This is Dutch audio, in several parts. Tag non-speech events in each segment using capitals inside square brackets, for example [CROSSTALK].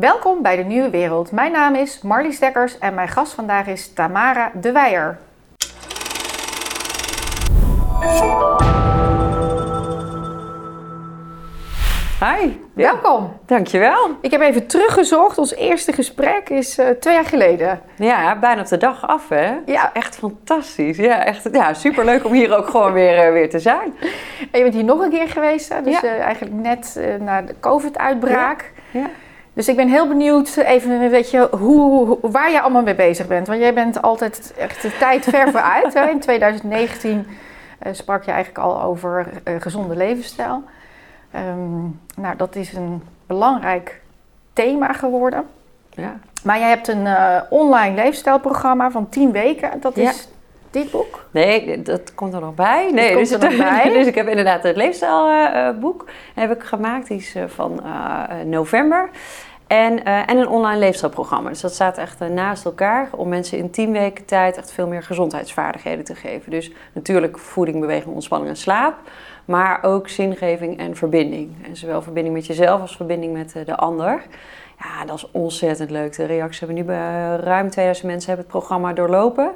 Welkom bij de Nieuwe Wereld. Mijn naam is Marlies Dekkers en mijn gast vandaag is Tamara de Weijer. Hi. Welkom. Dankjewel. Ik heb even teruggezocht. Ons eerste gesprek is uh, twee jaar geleden. Ja, bijna op de dag af, hè? Ja. Echt fantastisch. Ja, echt ja, superleuk om hier ook gewoon weer, uh, weer te zijn. En je bent hier nog een keer geweest, hè? Dus ja. uh, eigenlijk net na de COVID-uitbraak. Ja. ja. Dus ik ben heel benieuwd, even weet je, hoe, waar jij allemaal mee bezig bent. Want jij bent altijd echt de tijd ver [LAUGHS] vooruit. Hè? In 2019 sprak je eigenlijk al over gezonde levensstijl. Um, nou, dat is een belangrijk thema geworden. Ja. Maar jij hebt een uh, online leefstijlprogramma van 10 weken. Dat is dit boek? Nee, dat komt er nog bij. Nee, komt dus, er nog [LAUGHS] bij. dus ik heb inderdaad het leefstijlboek uh, heb ik gemaakt. Die is uh, van november. En, en een online leefstijlprogramma. Dus dat staat echt naast elkaar om mensen in 10 weken tijd echt veel meer gezondheidsvaardigheden te geven. Dus natuurlijk voeding, beweging, ontspanning en slaap maar ook zingeving en verbinding. En zowel verbinding met jezelf als verbinding met de ander. Ja, dat is ontzettend leuk. De reacties hebben nu ruim 2000 mensen hebben het programma doorlopen.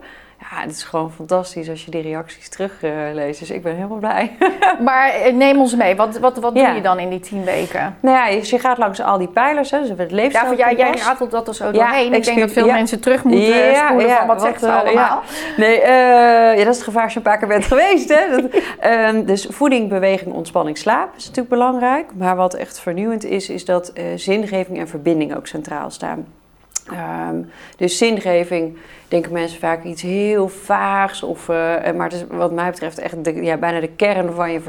Ja, het is gewoon fantastisch als je die reacties terugleest. dus ik ben helemaal blij. [LAUGHS] maar neem ons mee. Wat, wat, wat ja. doe je dan in die tien weken? Nou ja, je gaat langs al die pijlers. Hè, dus het leefstijl. Ja, jij ratelt dat er zo doorheen. Ja, ik denk dat veel ja. mensen terug moeten ja, spoelen van wat, zegt ze uh, allemaal. Nee, uh, ja, dat is het gevaar als je een paar keer bent [LAUGHS] geweest. Hè. Dat, um, dus voeding, beweging, ontspanning, slaap is natuurlijk belangrijk. Maar wat echt vernieuwend is, is dat zingeving en verbinding ook centraal staan. Um, dus zingeving denken mensen vaak iets heel vaags. Of, uh, maar het is wat mij betreft echt de, ja, bijna de kern van je,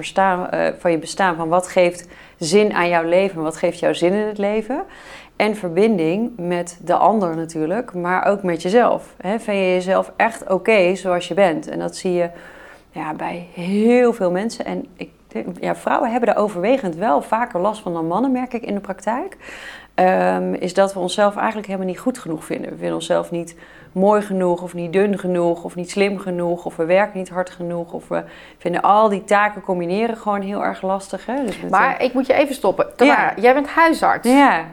uh, van je bestaan. Van wat geeft zin aan jouw leven? Wat geeft jou zin in het leven? En verbinding met de ander natuurlijk, maar ook met jezelf. Vind je jezelf echt oké zoals je bent? En dat zie je ja, bij heel veel mensen. En ik, ja, vrouwen hebben daar overwegend wel vaker last van dan mannen, merk ik in de praktijk. Um, is dat we onszelf eigenlijk helemaal niet goed genoeg vinden. We vinden onszelf niet mooi genoeg, of niet dun genoeg, of niet slim genoeg, of we werken niet hard genoeg, of we vinden al die taken combineren gewoon heel erg lastig. Hè? Dus maar ik moet je even stoppen. Tamara, ja. jij bent huisarts. Ja.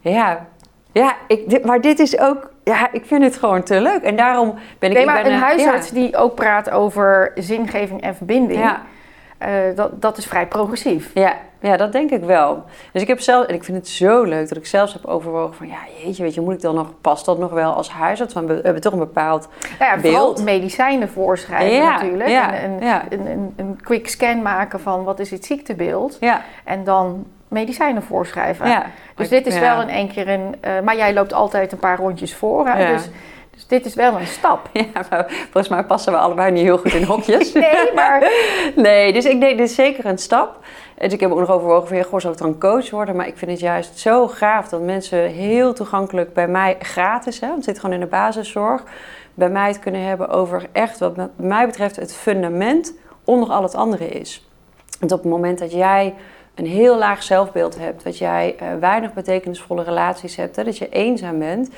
Ja. Ja, ik, dit, maar dit is ook, ja, ik vind het gewoon te leuk. En daarom ben ik... Nee, maar ik ben een huisarts ja. die ook praat over zingeving en verbinding... Ja. Uh, dat, dat is vrij progressief. Ja, ja, dat denk ik wel. Dus ik heb zelf, en ik vind het zo leuk dat ik zelfs heb overwogen van, ja, jeetje, weet je, moet ik dan nog, past dat nog wel als huisarts? Want we hebben toch een bepaald nou ja, beeld. medicijnen voorschrijven ja, natuurlijk. Ja, en, en, ja. een, een, een quick scan maken van wat is het ziektebeeld. Ja. En dan medicijnen voorschrijven. Ja. Dus dit is ja. wel in één keer een, uh, maar jij loopt altijd een paar rondjes voor. Hè? Ja. Dus, dus dit is wel een stap. [LAUGHS] Ja, maar volgens mij passen we allebei niet heel goed in hokjes. [LAUGHS] nee, maar... [LAUGHS] nee, dus ik denk, dit is zeker een stap. Dus ik heb ook nog overwogen van, ja, goh, zou ik dan coach worden? Maar ik vind het juist zo gaaf dat mensen heel toegankelijk bij mij gratis, hè, want het zit gewoon in de basiszorg, bij mij het kunnen hebben over echt wat mij betreft het fundament onder al het andere is. Want op het moment dat jij een heel laag zelfbeeld hebt, dat jij uh, weinig betekenisvolle relaties hebt, hè, dat je eenzaam bent,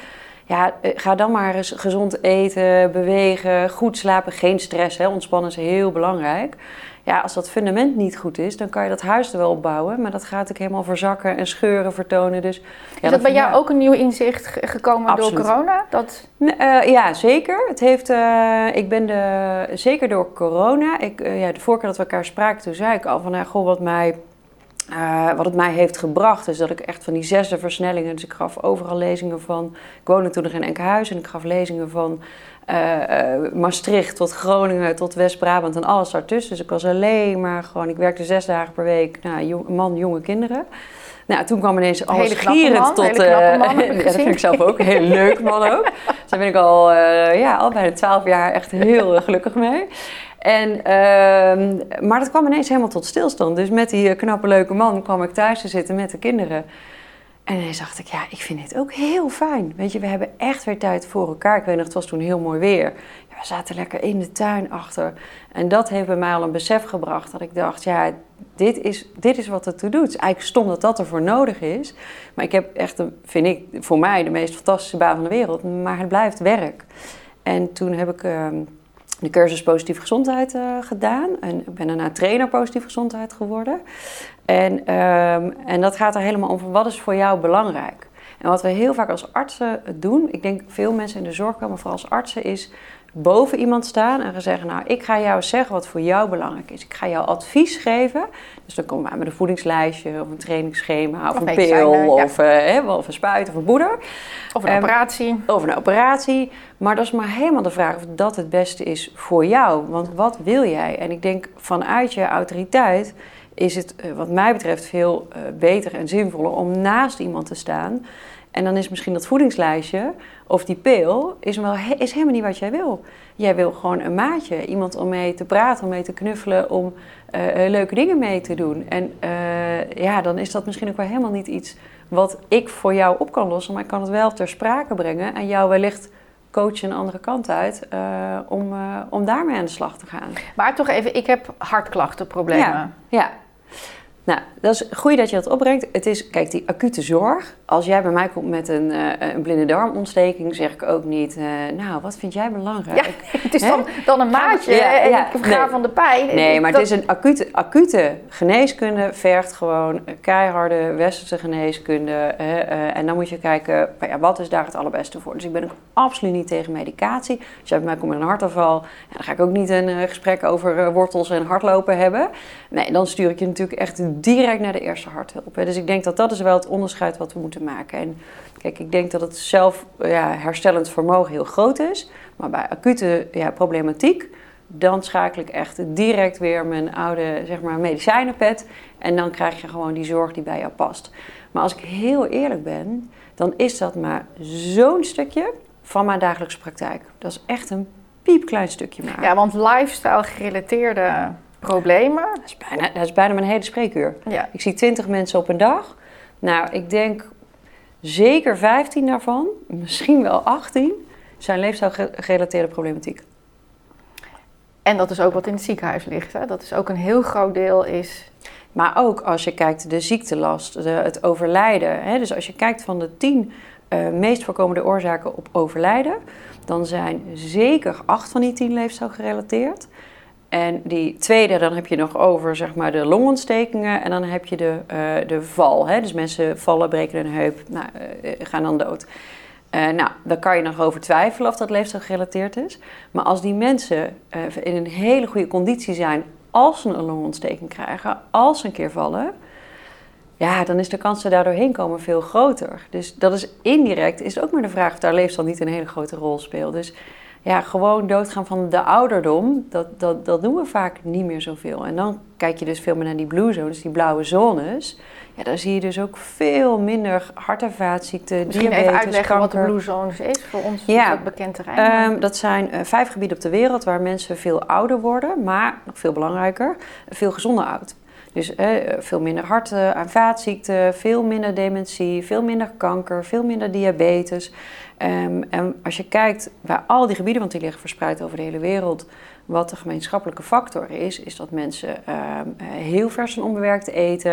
ja, ga dan maar eens gezond eten, bewegen, goed slapen, geen stress. Hè. Ontspannen is heel belangrijk. Ja, als dat fundament niet goed is, dan kan je dat huis er wel opbouwen. Maar dat gaat ook helemaal verzakken en scheuren vertonen. Dus, ja, is dat bij jou ook een nieuw inzicht gekomen Absoluut. door corona? Dat... Uh, ja, zeker. Het heeft, uh, ik ben de, zeker door corona. Ik, uh, ja, de vorige keer dat we elkaar spraken, toen zei ik al van, goh, wat mij... Uh, wat het mij heeft gebracht is dat ik echt van die zesde versnellingen... dus ik gaf overal lezingen van... ik woonde toen nog in Enkhuizen en ik gaf lezingen van... Uh, uh, Maastricht tot Groningen tot West-Brabant en alles daartussen. Dus ik was alleen maar gewoon... ik werkte zes dagen per week, nou, jong, man, jonge kinderen... Nou, toen kwam ineens alles gierend tot... Hele knappe man, uh, [LAUGHS] ja, dat vind ik zelf ook. Een heel leuk man ook. [LAUGHS] Dus daar ben ik al, ja, al bijna twaalf jaar echt heel gelukkig mee. En, uh, maar dat kwam ineens helemaal tot stilstand. Dus met die knappe leuke man kwam ik thuis te zitten met de kinderen. En ineens dacht ik, ja, ik vind dit ook heel fijn. Weet je, we hebben echt weer tijd voor elkaar. Ik weet nog, het was toen heel mooi weer. Ja, we zaten lekker in de tuin achter. En dat heeft bij mij al een besef gebracht. Dat ik dacht, ja, dit is, dit is wat het toe doet. Eigenlijk stom dat dat ervoor nodig is. Maar ik heb echt, een, vind ik, voor mij de meest fantastische baan van de wereld. Maar het blijft werk. En toen heb ik... Uh, de cursus Positieve Gezondheid uh, gedaan. En ben daarna trainer Positieve Gezondheid geworden. En, um, en dat gaat er helemaal om wat is voor jou belangrijk? En wat we heel vaak als artsen doen, ik denk veel mensen in de zorg komen, vooral als artsen, is boven iemand staan en gaan zeggen: Nou, ik ga jou zeggen wat voor jou belangrijk is. Ik ga jou advies geven. Dus dan komen we met een voedingslijstje of een trainingsschema of, Of een pil ja. of, eh, of een spuit of een boeder. Of een Ehm, operatie. Of een operatie. Maar dat is maar helemaal de vraag of dat het beste is voor jou. Want wat wil jij? En ik denk vanuit je autoriteit is het eh, wat mij betreft veel eh, beter en zinvoller om naast iemand te staan. En dan is misschien dat voedingslijstje of die pil is, wel, is helemaal niet wat jij wil. Jij wil gewoon een maatje, iemand om mee te praten, om mee te knuffelen, om eh, eh, leuke dingen mee te doen. En eh, ja, dan is dat misschien ook wel helemaal niet iets wat ik voor jou op kan lossen, maar ik kan het wel ter sprake brengen en jou wellicht coachen een andere kant uit om, om daarmee aan de slag te gaan. Maar toch even, ik heb hartklachtenproblemen. Ja, ja. Nou, dat is goed dat je dat opbrengt. Het is, kijk, die acute zorg. Als jij bij mij komt met een, eh, een blinde darmontsteking, zeg ik ook niet, eh, nou, wat vind jij belangrijk? Ja, [LAUGHS] het is dan, dan een maatje Ja, en ja, ik ga nee. van de pijn. Nee, maar Dat- het is een acute, acute geneeskunde, vergt gewoon keiharde westerse geneeskunde. Eh, en dan moet je kijken, ja, wat is daar het allerbeste voor? Dus ik ben ook absoluut niet tegen medicatie. Als jij bij mij komt met een hartaanval, dan ga ik ook niet een gesprek over wortels en hardlopen hebben. Nee, dan stuur ik je natuurlijk echt direct naar de eerste harthulp. Hè. Dus ik denk dat dat is wel het onderscheid wat we moeten maken. En kijk, ik denk dat het zelf ja, herstellend vermogen heel groot is. Maar bij acute ja, problematiek, dan schakel ik echt direct weer mijn oude zeg maar, medicijnenpet. En dan krijg je gewoon die zorg die bij jou past. Maar als ik heel eerlijk ben, dan is dat maar zo'n stukje van mijn dagelijkse praktijk. Dat is echt een piepklein stukje maar. Ja, want lifestyle gerelateerde problemen. Dat, is bijna, dat is bijna mijn hele spreekuur. Ja, Ik zie 20 mensen op een dag. Nou, ik denk zeker 15 daarvan, misschien wel 18, zijn leefstijlgerelateerde problematiek. en dat is ook wat in het ziekenhuis ligt. Hè? Dat is ook een heel groot deel is... Maar ook als je kijkt de ziektelast, de, het overlijden. Hè, dus als je kijkt van de 10 eh, meest voorkomende oorzaken op overlijden, dan zijn zeker 8 van die 10 leefstijlgerelateerd. En die tweede, dan heb je nog over zeg maar, de longontstekingen en dan heb je de, eh, de val. Hè? Dus mensen vallen, breken hun heup, nou, eh, gaan dan dood. Eh, nou, daar kan je nog over twijfelen of dat leefstijlgerelateerd is. Maar als die mensen in een hele goede conditie zijn als ze een longontsteking krijgen, als ze een keer vallen, ja, dan is de kans dat ze daar doorheen komen veel groter. Dus dat is indirect, is ook maar de vraag of daar leefstijl niet een hele grote rol speelt. Dus ja, gewoon doodgaan van de ouderdom, dat, dat, dat doen we vaak niet meer zoveel. En dan kijk je dus veel meer naar die blue zones, die blauwe zones. Ja, daar zie je dus ook veel minder hart- en vaatziekten, diabetes, even uitleggen wat de. Blue Zones is voor ons Ja. wat bekend terrein. Ehm, dat zijn eh, vijf gebieden op de wereld waar mensen veel ouder worden, maar nog veel belangrijker, veel gezonder oud. Dus eh, veel minder hart- en vaatziekten, veel minder dementie, veel minder kanker, veel minder diabetes. Ehm, en als je kijkt bij al die gebieden, want die liggen verspreid over de hele wereld, wat de gemeenschappelijke factor is, is dat mensen ehm, eh, heel vers en onbewerkt eten,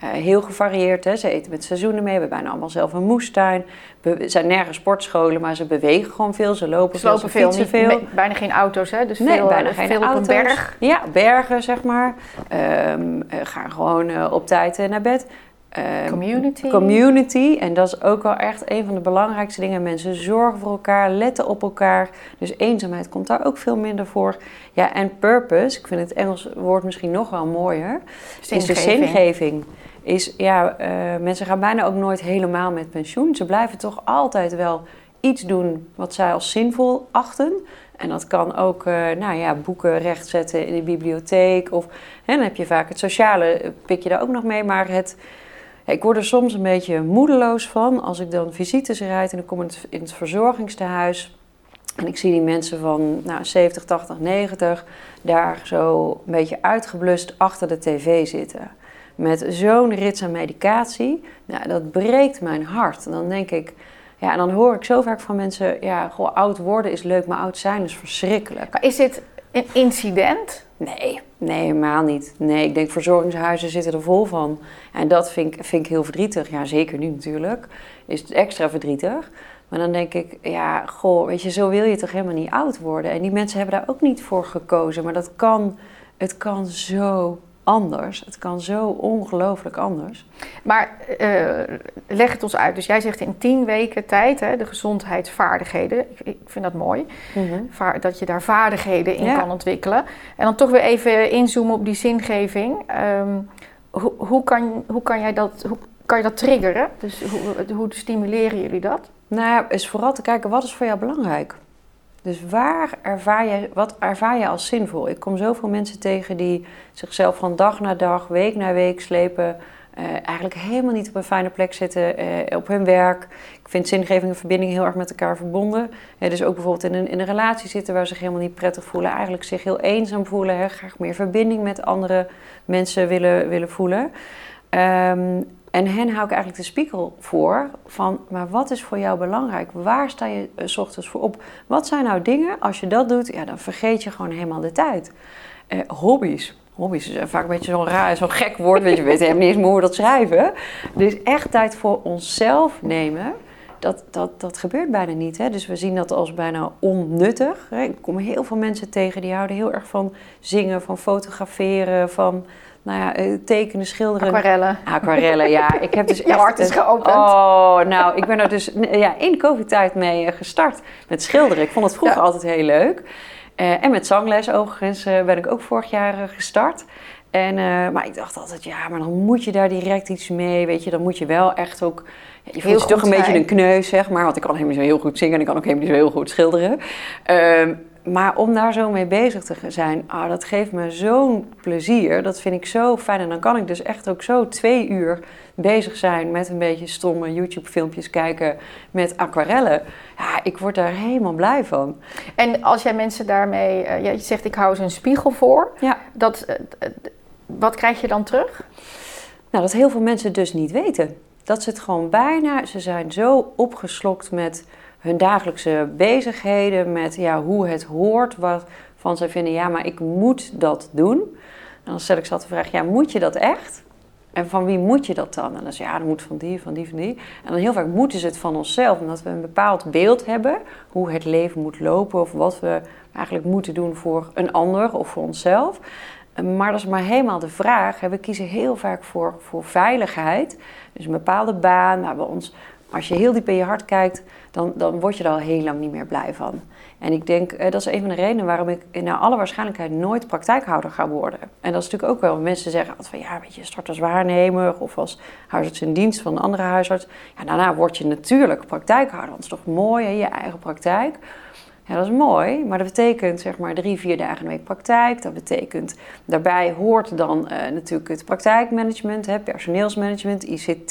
eh, heel gevarieerd. Hè. Ze eten met seizoenen mee, we hebben bijna allemaal zelf een moestuin. We zijn nergens sportscholen, maar ze bewegen gewoon veel, ze lopen Ze veel, lopen ze veel, niet, veel. me- bijna geen auto's, hè? Dus Nee, veel, bijna eh, geen veel op auto's. een berg. Ja, bergen zeg maar. Ehm, eh, gaan gewoon op tijd naar bed. Ehm, Community. Community. En dat is ook wel echt een van de belangrijkste dingen. Mensen zorgen voor elkaar, letten op elkaar. Dus eenzaamheid komt daar ook veel minder voor. Ja, en purpose, ik vind het Engels woord misschien nog wel mooier, is de Zingeving. zingeving. Is, ja, eh, mensen gaan bijna ook nooit helemaal met pensioen. Ze blijven toch altijd wel iets doen wat zij als zinvol achten. En dat kan ook eh, nou ja, boeken rechtzetten in de bibliotheek. Of hè, dan heb je vaak het sociale, eh, pik je daar ook nog mee. Maar het, ik word er soms een beetje moedeloos van als ik dan visites rijd en ik kom in het, in het verzorgingstehuis. En ik zie die mensen van nou, 70, 80, 90 daar zo een beetje uitgeblust achter de tv zitten. Met zo'n rits aan medicatie. Nou, dat breekt mijn hart. En dan denk ik, ja, en dan hoor ik zo vaak van mensen, ja, goh, oud worden is leuk, maar oud zijn is verschrikkelijk. Is dit een incident? Nee, nee, helemaal niet. Nee, ik denk verzorgingshuizen zitten er vol van. En dat vind ik, vind ik heel verdrietig. Ja, zeker nu natuurlijk. Is het extra verdrietig. Maar dan denk ik, ja, goh, weet je, zo wil je toch helemaal niet oud worden. En die mensen hebben daar ook niet voor gekozen. Maar dat kan, het kan zo anders. Het kan zo ongelooflijk anders. Maar uh, leg het ons uit. Dus jij zegt in tien weken tijd hè, de gezondheidsvaardigheden. Ik, ik vind dat mooi. Mhm. Dat je daar vaardigheden in kan ontwikkelen. En dan toch weer even inzoomen op die zingeving. Um, hoe, hoe, kan, hoe, kan jij dat, hoe kan je dat triggeren? Dus hoe, hoe stimuleren jullie dat? Nou ja, is vooral te kijken wat is voor jou belangrijk. Dus waar ervaar je, wat ervaar je als zinvol? Ik kom zoveel mensen tegen die zichzelf van dag naar dag, week na week slepen. Uh, eigenlijk helemaal niet op een fijne plek zitten uh, op hun werk. Ik vind zingeving en verbinding heel erg met elkaar verbonden. Uh, dus ook bijvoorbeeld in een, in een relatie zitten waar ze zich helemaal niet prettig voelen. Eigenlijk zich heel eenzaam voelen. Graag meer verbinding met andere mensen willen, willen voelen. Um, en hen hou ik eigenlijk de spiegel voor van, maar wat is voor jou belangrijk? Waar sta je uh, s ochtends voor op? Wat zijn nou dingen, als je dat doet, ja, dan vergeet je gewoon helemaal de tijd. Uh, hobby's. Hobby's is vaak een beetje zo'n raar, zo'n gek woord, weet je, weet helemaal niet eens meer hoe dat schrijven. Dus echt tijd voor onszelf nemen, dat, dat, dat gebeurt bijna niet. Hè? Dus we zien dat als bijna onnuttig. Hè? Ik kom heel veel mensen tegen die houden heel erg van zingen, van fotograferen, van nou ja, eh, tekenen, schilderen. Aquarellen. Aquarellen, ja. Ik heb dus [LAUGHS] Je hart is geopend. Oh, nou, ik ben er dus ja, in covid-tijd mee eh, gestart met schilderen. Ik vond het vroeger altijd heel leuk. Uh, en met zangles overigens ben ik ook vorig jaar gestart. En, maar ik dacht altijd, ja, maar dan moet je daar direct iets mee. Weet je, dan moet je wel echt ook. Je voelt je toch een beetje een kneus, zeg maar. Want ik kan helemaal niet zo heel goed zingen en ik kan ook helemaal niet zo heel goed schilderen. Uh, maar om daar zo mee bezig te zijn, ah, dat geeft me zo'n plezier. Dat vind ik zo fijn. En dan kan ik dus echt ook zo twee uur bezig zijn met een beetje stomme YouTube-filmpjes kijken met aquarellen. Ja, ik word daar helemaal blij van. En als jij mensen daarmee, uh, je zegt ik hou ze een spiegel voor. Ja. Dat, uh, wat krijg je dan terug? Nou, dat heel veel mensen dus niet weten. Dat ze het gewoon bijna, ze zijn zo opgeslokt met hun dagelijkse bezigheden, met ja, hoe het hoort, waarvan zij vinden, ja, maar ik moet dat doen. En dan stel ik ze altijd de vraag, ja, moet je dat echt? En van wie moet je dat dan? En dan zeg ja, dat moet van die, van die, van die. En dan heel vaak moeten ze het van onszelf, omdat we een bepaald beeld hebben hoe het leven moet lopen of wat we eigenlijk moeten doen voor een ander of voor onszelf. Maar dat is maar helemaal de vraag. We kiezen heel vaak voor, voor veiligheid. Dus een bepaalde baan waar we ons als je heel diep in je hart kijkt, dan, dan word je er al heel lang niet meer blij van. En ik denk, eh, dat is een van de redenen waarom ik naar alle waarschijnlijkheid nooit praktijkhouder ga worden. En dat is natuurlijk ook wel, mensen zeggen altijd van ja, weet je, start als waarnemer of als huisarts in dienst van een andere huisarts. Ja, daarna word je natuurlijk praktijkhouder, want het is toch mooi, hè, je eigen praktijk. Ja, dat is mooi, maar dat betekent zeg maar drie, vier dagen in de week praktijk. Dat betekent, daarbij hoort dan uh, natuurlijk het praktijkmanagement, hè, personeelsmanagement, ICT,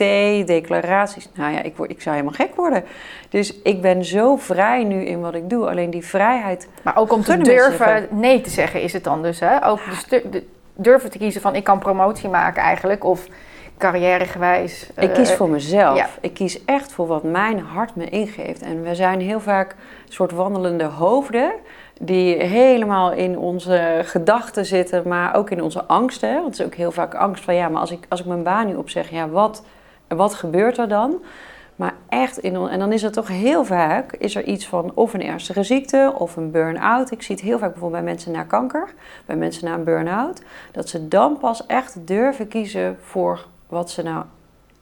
declaraties. Nou ja, ik, word, ik zou helemaal gek worden. Dus ik ben zo vrij nu in wat ik doe. Alleen die vrijheid. Maar ook om te durven nee te zeggen is het dan dus, hè? Ook de, durven te kiezen van ik kan promotie maken eigenlijk. Of carrièregewijs. Ik kies eh, voor mezelf. Ik kies echt voor wat mijn hart me ingeeft. En we zijn heel vaak een soort wandelende hoofden die helemaal in onze gedachten zitten, maar ook in onze angsten. Want het is ook heel vaak angst van ja, maar als ik, als ik mijn baan nu opzeg, ja, wat, wat gebeurt er dan? Maar echt, in, en dan is er toch heel vaak is er iets van of een ernstige ziekte of een burn-out. Ik zie het heel vaak bijvoorbeeld bij mensen na kanker, bij mensen na een burn-out, dat ze dan pas echt durven kiezen voor wat ze nou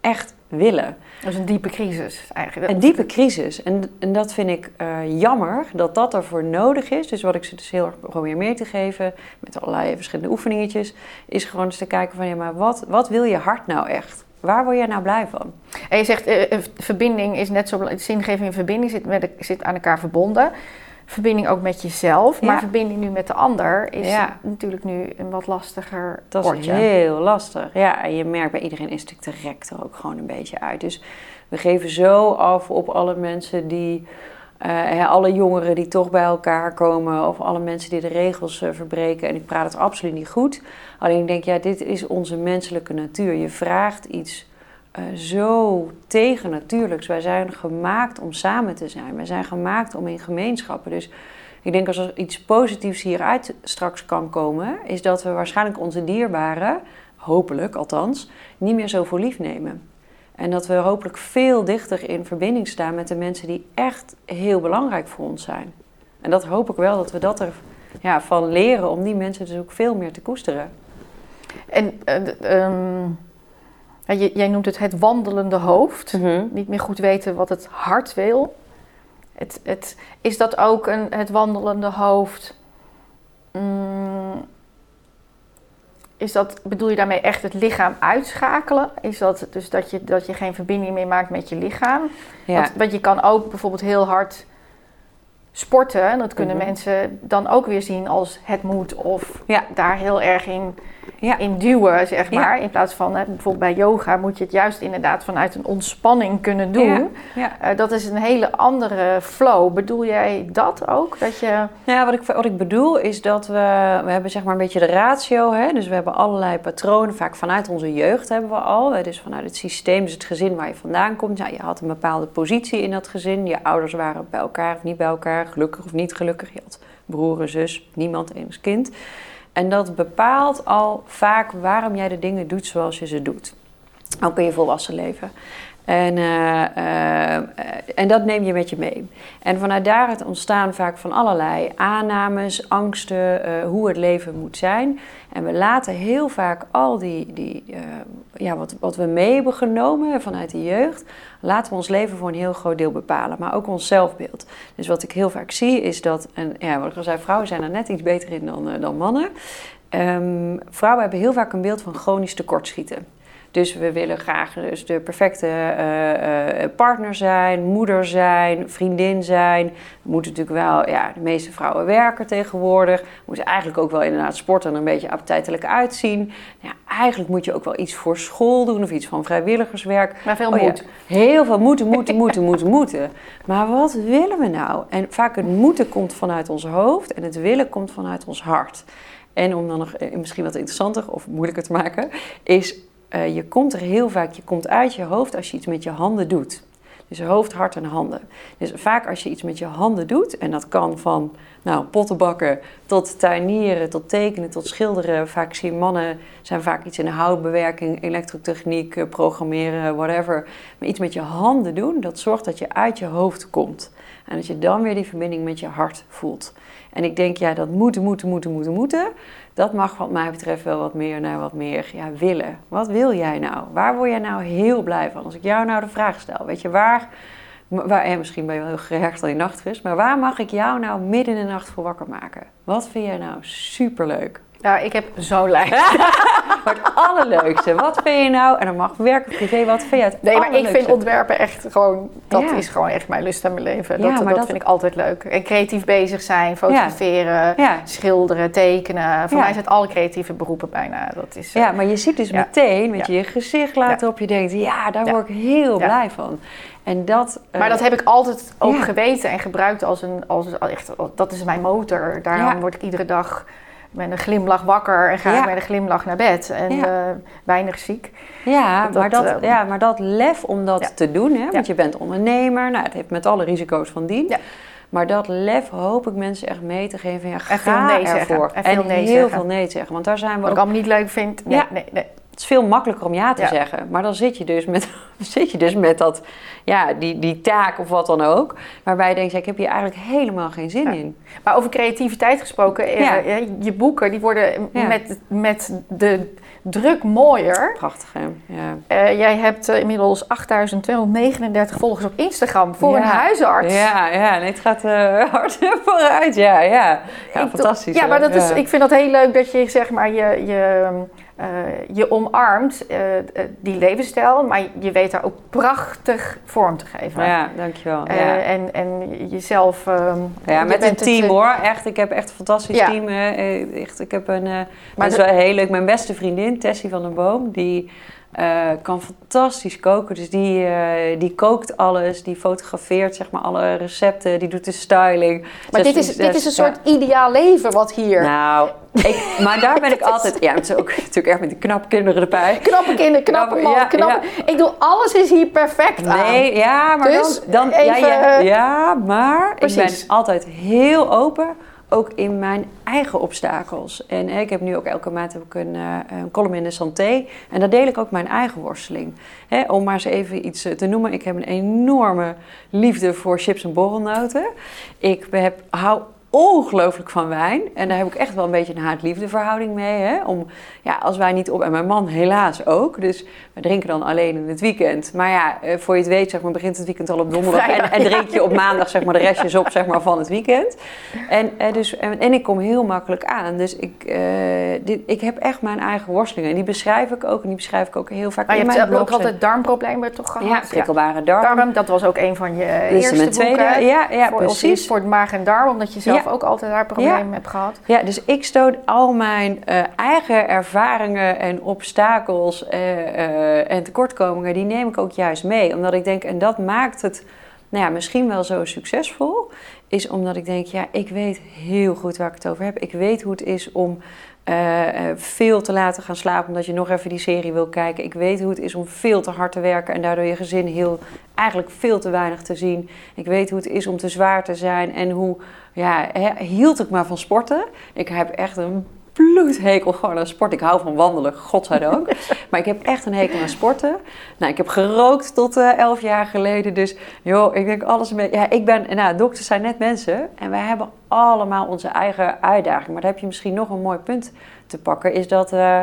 echt willen. Dat is een diepe crisis eigenlijk. Een diepe crisis. En, en dat vind ik uh, jammer dat dat ervoor nodig is. Dus wat ik ze dus heel erg probeer meer te geven, met allerlei verschillende oefeningetjes, is gewoon eens te kijken van ja, maar wat, wat wil je hart nou echt? Waar word je nou blij van? En je zegt, uh, verbinding is net zo zingeving en verbinding zit, met, zit aan elkaar verbonden verbinding ook met jezelf. Maar verbinding nu met de ander is natuurlijk nu een wat lastiger Dat is heel lastig. Ja, en je merkt bij iedereen is natuurlijk de rek er ook gewoon een beetje uit. Dus we geven zo af op alle mensen die... Uh, alle jongeren die toch bij elkaar komen, of alle mensen die de regels uh, verbreken. En ik praat het absoluut niet goed. Alleen ik denk, ja, dit is onze menselijke natuur. Je vraagt iets uh, zo tegennatuurlijks. Wij zijn gemaakt om samen te zijn. Wij zijn gemaakt om in gemeenschappen. Dus ik denk als er iets positiefs hieruit straks kan komen, is dat we waarschijnlijk onze dierbaren, hopelijk althans, niet meer zo voor lief nemen. En dat we hopelijk veel dichter in verbinding staan met de mensen die echt heel belangrijk voor ons zijn. En dat hoop ik wel dat we dat er ja, van leren om die mensen dus ook veel meer te koesteren. En eh, ja, je- jij noemt het het wandelende hoofd. Mhm. Niet meer goed weten wat het hart wil. Het, het, is dat ook een, het wandelende hoofd? Mm, is dat, bedoel je daarmee echt het lichaam uitschakelen? Is dat dus dat je, dat je geen verbinding meer maakt met je lichaam? Ja. Want, want je kan ook bijvoorbeeld heel hard sporten. En dat kunnen Mhm. mensen dan ook weer zien als het moet. Of Ja. daar heel erg in, Ja. in duwen, zeg Ja. maar. In plaats van, hè, bijvoorbeeld bij yoga moet je het juist inderdaad vanuit een ontspanning kunnen doen. Ja. Eh, dat is een hele andere flow. Bedoel jij dat ook? Dat je... Nou ja, wat ik, wat ik bedoel is dat we, we hebben zeg maar een beetje de ratio. Hè? Dus we hebben allerlei patronen, vaak vanuit onze jeugd hebben we al. Hè? Dus vanuit het systeem, dus het gezin waar je vandaan komt. Ja, je had een bepaalde positie in dat gezin. Je ouders waren bij elkaar of niet bij elkaar, gelukkig of niet gelukkig. Je had broer zus, niemand, enigszins kind. En dat bepaalt al vaak waarom jij de dingen doet zoals je ze doet. Ook in je volwassen leven. En, eh, eh, en dat neem je met je mee. En vanuit daaruit ontstaan vaak van allerlei aannames, angsten, eh, hoe het leven moet zijn. En we laten heel vaak al die, die ja, wat, wat we mee hebben genomen vanuit de jeugd, laten we ons leven voor een heel groot deel bepalen. Maar ook ons zelfbeeld. Dus wat ik heel vaak zie is dat, en ja, wat ik al zei, vrouwen zijn er net iets beter in dan, dan mannen. Ehm, vrouwen hebben heel vaak een beeld van chronisch tekortschieten. Dus we willen graag dus de perfecte eh, eh, partner zijn, moeder zijn, vriendin zijn. We moeten natuurlijk wel, ja, de meeste vrouwen werken tegenwoordig. We moeten eigenlijk ook wel inderdaad sporten en een beetje appetijtelijk uitzien. Ja, eigenlijk moet je ook wel iets voor school doen of iets van vrijwilligerswerk. Maar veel Oh ja, moet. Heel veel moeten, moeten, moeten, moeten, moeten. Maar wat willen we nou? En vaak het moeten komt vanuit ons hoofd en het willen komt vanuit ons hart. En om dan nog eh, misschien wat interessanter of moeilijker te maken, is eh, je komt er heel vaak, je komt uit je hoofd als je iets met je handen doet. Dus hoofd, hart en handen. Dus vaak als je iets met je handen doet, en dat kan van nou, pottenbakken tot tuinieren, tot tekenen, tot schilderen. Vaak zie mannen zijn vaak iets in houtbewerking, elektrotechniek, eh, programmeren, whatever. Maar iets met je handen doen, dat zorgt dat je uit je hoofd komt. En dat je dan weer die verbinding met je hart voelt. En ik denk, ja, dat moeten, moeten, moeten, moeten, moeten. Dat mag wat mij betreft wel wat meer naar wat meer ja, willen. Wat wil jij nou? Waar word jij nou heel blij van? Als ik jou nou de vraag stel, weet je, waar... waar en misschien ben je wel heel gehecht aan die nachtrust, maar waar mag ik jou nou midden in de nacht voor wakker maken? Wat vind jij nou superleuk? Ja, ik heb zo'n lijst. [LAUGHS] Maar het allerleukste, wat vind je nou? En dan mag werk of privé, wat vind je het Nee, maar ik vind ontwerpen echt gewoon... Dat Ja. is gewoon echt mijn lust aan mijn leven. Ja, Dat, dat, dat- vind ik altijd leuk. En creatief bezig zijn, fotograferen, Ja. schilderen, tekenen. Voor mij zijn het alle creatieve beroepen bijna. Dat is, eh, Ja, maar je ziet dus meteen met je gezicht laten op je denkt, ja, daar word ik heel blij van. En dat... eh, Maar dat heb ik altijd ook geweten en gebruikt als een... Als, echt, dat is mijn motor. Daarom word ik iedere dag met een glimlach wakker en ga Ja. ik met een glimlach naar bed. En Ja. eh, weinig ziek. Ja, Dat- maar dat, eh, ja, maar dat lef om dat Ja. te doen, hè, want je bent ondernemer, nou, het heeft met alle risico's van dien. Ja. Maar dat lef hoop ik mensen echt mee te geven. Ja, ga nee zeggen. ervoor. En veel nee heel zeggen. veel nee zeggen. Want daar zijn we Wat ik ook... allemaal niet leuk vind. Nee, nee. Het is veel makkelijker om ja te Ja. zeggen. Maar dan zit je dus met, [LAUGHS] zit je dus met dat, ja, die, die taak of wat dan ook. Waarbij je denkt, ik heb hier eigenlijk helemaal geen zin Ja. in. Maar over creativiteit gesproken, eh, Ja. eh, je boeken die worden met, met de druk mooier. Prachtig, hè? Ja. Eh, jij hebt inmiddels 8239 volgers op Instagram voor Ja. een huisarts. Ja, ja, nee, het gaat [LAUGHS] hard vooruit. Ja, ja. ja fantastisch. Ja, hè? maar dat is, ik vind dat heel leuk dat je zeg maar je, je, je omarmt eh, eh, die levensstijl, maar je weet daar ook prachtig vorm te geven. Ja, dankjewel. Eh, ja. en, en jezelf. ehm, Ja, je met een het, team eh, hoor. Echt, ik heb echt een fantastisch Ja. team. eh, echt, ik heb een, eh Maar dat is wel heel leuk. Mijn beste vriendin, Tessie van den Boom, die eh, kan fantastisch koken. Dus die, eh, die kookt alles, die fotografeert zeg maar alle recepten, die doet de styling. Maar Zes- dit is, dit is een soort ideaal leven wat hier. Nou, ik, maar daar ben ik [LAUGHS] altijd... Ja, het is ook [LAUGHS] natuurlijk echt met die knappe kinderen erbij. Knappe kinderen, knappe man, ja, knappe... Ik doe alles is hier perfect aan. Nee, ja, maar Dus dan, dan even, ja, ja, maar ik ben altijd heel open, ook in mijn eigen obstakels. En eh, ik heb nu ook elke maand heb ik een, eh, een column in de Santé en daar deel ik ook mijn eigen worsteling. Hè, om maar eens even iets eh, te noemen, ik heb een enorme liefde voor chips en borrelnoten. Ik heb, hou ongelooflijk van wijn. En daar heb ik echt wel een beetje een haat-liefde verhouding mee. Hè? Om, ja, als wij niet op... En mijn man helaas ook. Dus we drinken dan alleen in het weekend. Maar ja, eh, voor je het weet zeg maar, begint het weekend al op donderdag. En, en, drink je op maandag zeg maar, de restjes op zeg maar, van het weekend. En, eh, dus, en, en, ik kom heel makkelijk aan. Dus ik, uh, dit, ik heb echt mijn eigen worstelingen. En die beschrijf ik ook. En die beschrijf ik ook heel vaak maar in je mijn hebt blog. ook altijd darmproblemen toch gehad? Ja, prikkelbare darm. darm. Dat was ook een van je eerste tweede. boeken. Ja, ja voor, precies. Voor het maag en darm, omdat je zelf Ja. ook altijd daar problemen hebt gehad. Ja, dus ik stoot al mijn eh, eigen ervaringen en obstakels eh, eh, en tekortkomingen, die neem ik ook juist mee. Omdat ik denk, en dat maakt het nou ja, misschien wel zo succesvol, is omdat ik denk, ja, ik weet heel goed waar ik het over heb. Ik weet hoe het is om eh, eh, veel te laten gaan slapen omdat je nog even die serie wil kijken. Ik weet hoe het is om veel te hard te werken en daardoor je gezin heel, eigenlijk veel te weinig te zien. Ik weet hoe het is om te zwaar te zijn en hoe, ja, hield ik maar van sporten. Ik heb echt een bloedhekel gewoon aan sport. Ik hou van wandelen, godzijdank. [LAUGHS] maar ik heb echt een hekel aan sporten. Nou, ik heb gerookt tot eh, elf jaar geleden. Dus joh, ik denk alles mee. Ja, ik ben, nou, dokters zijn net mensen. En wij hebben allemaal onze eigen uitdaging. Maar daar heb je misschien nog een mooi punt te pakken. Is dat... eh,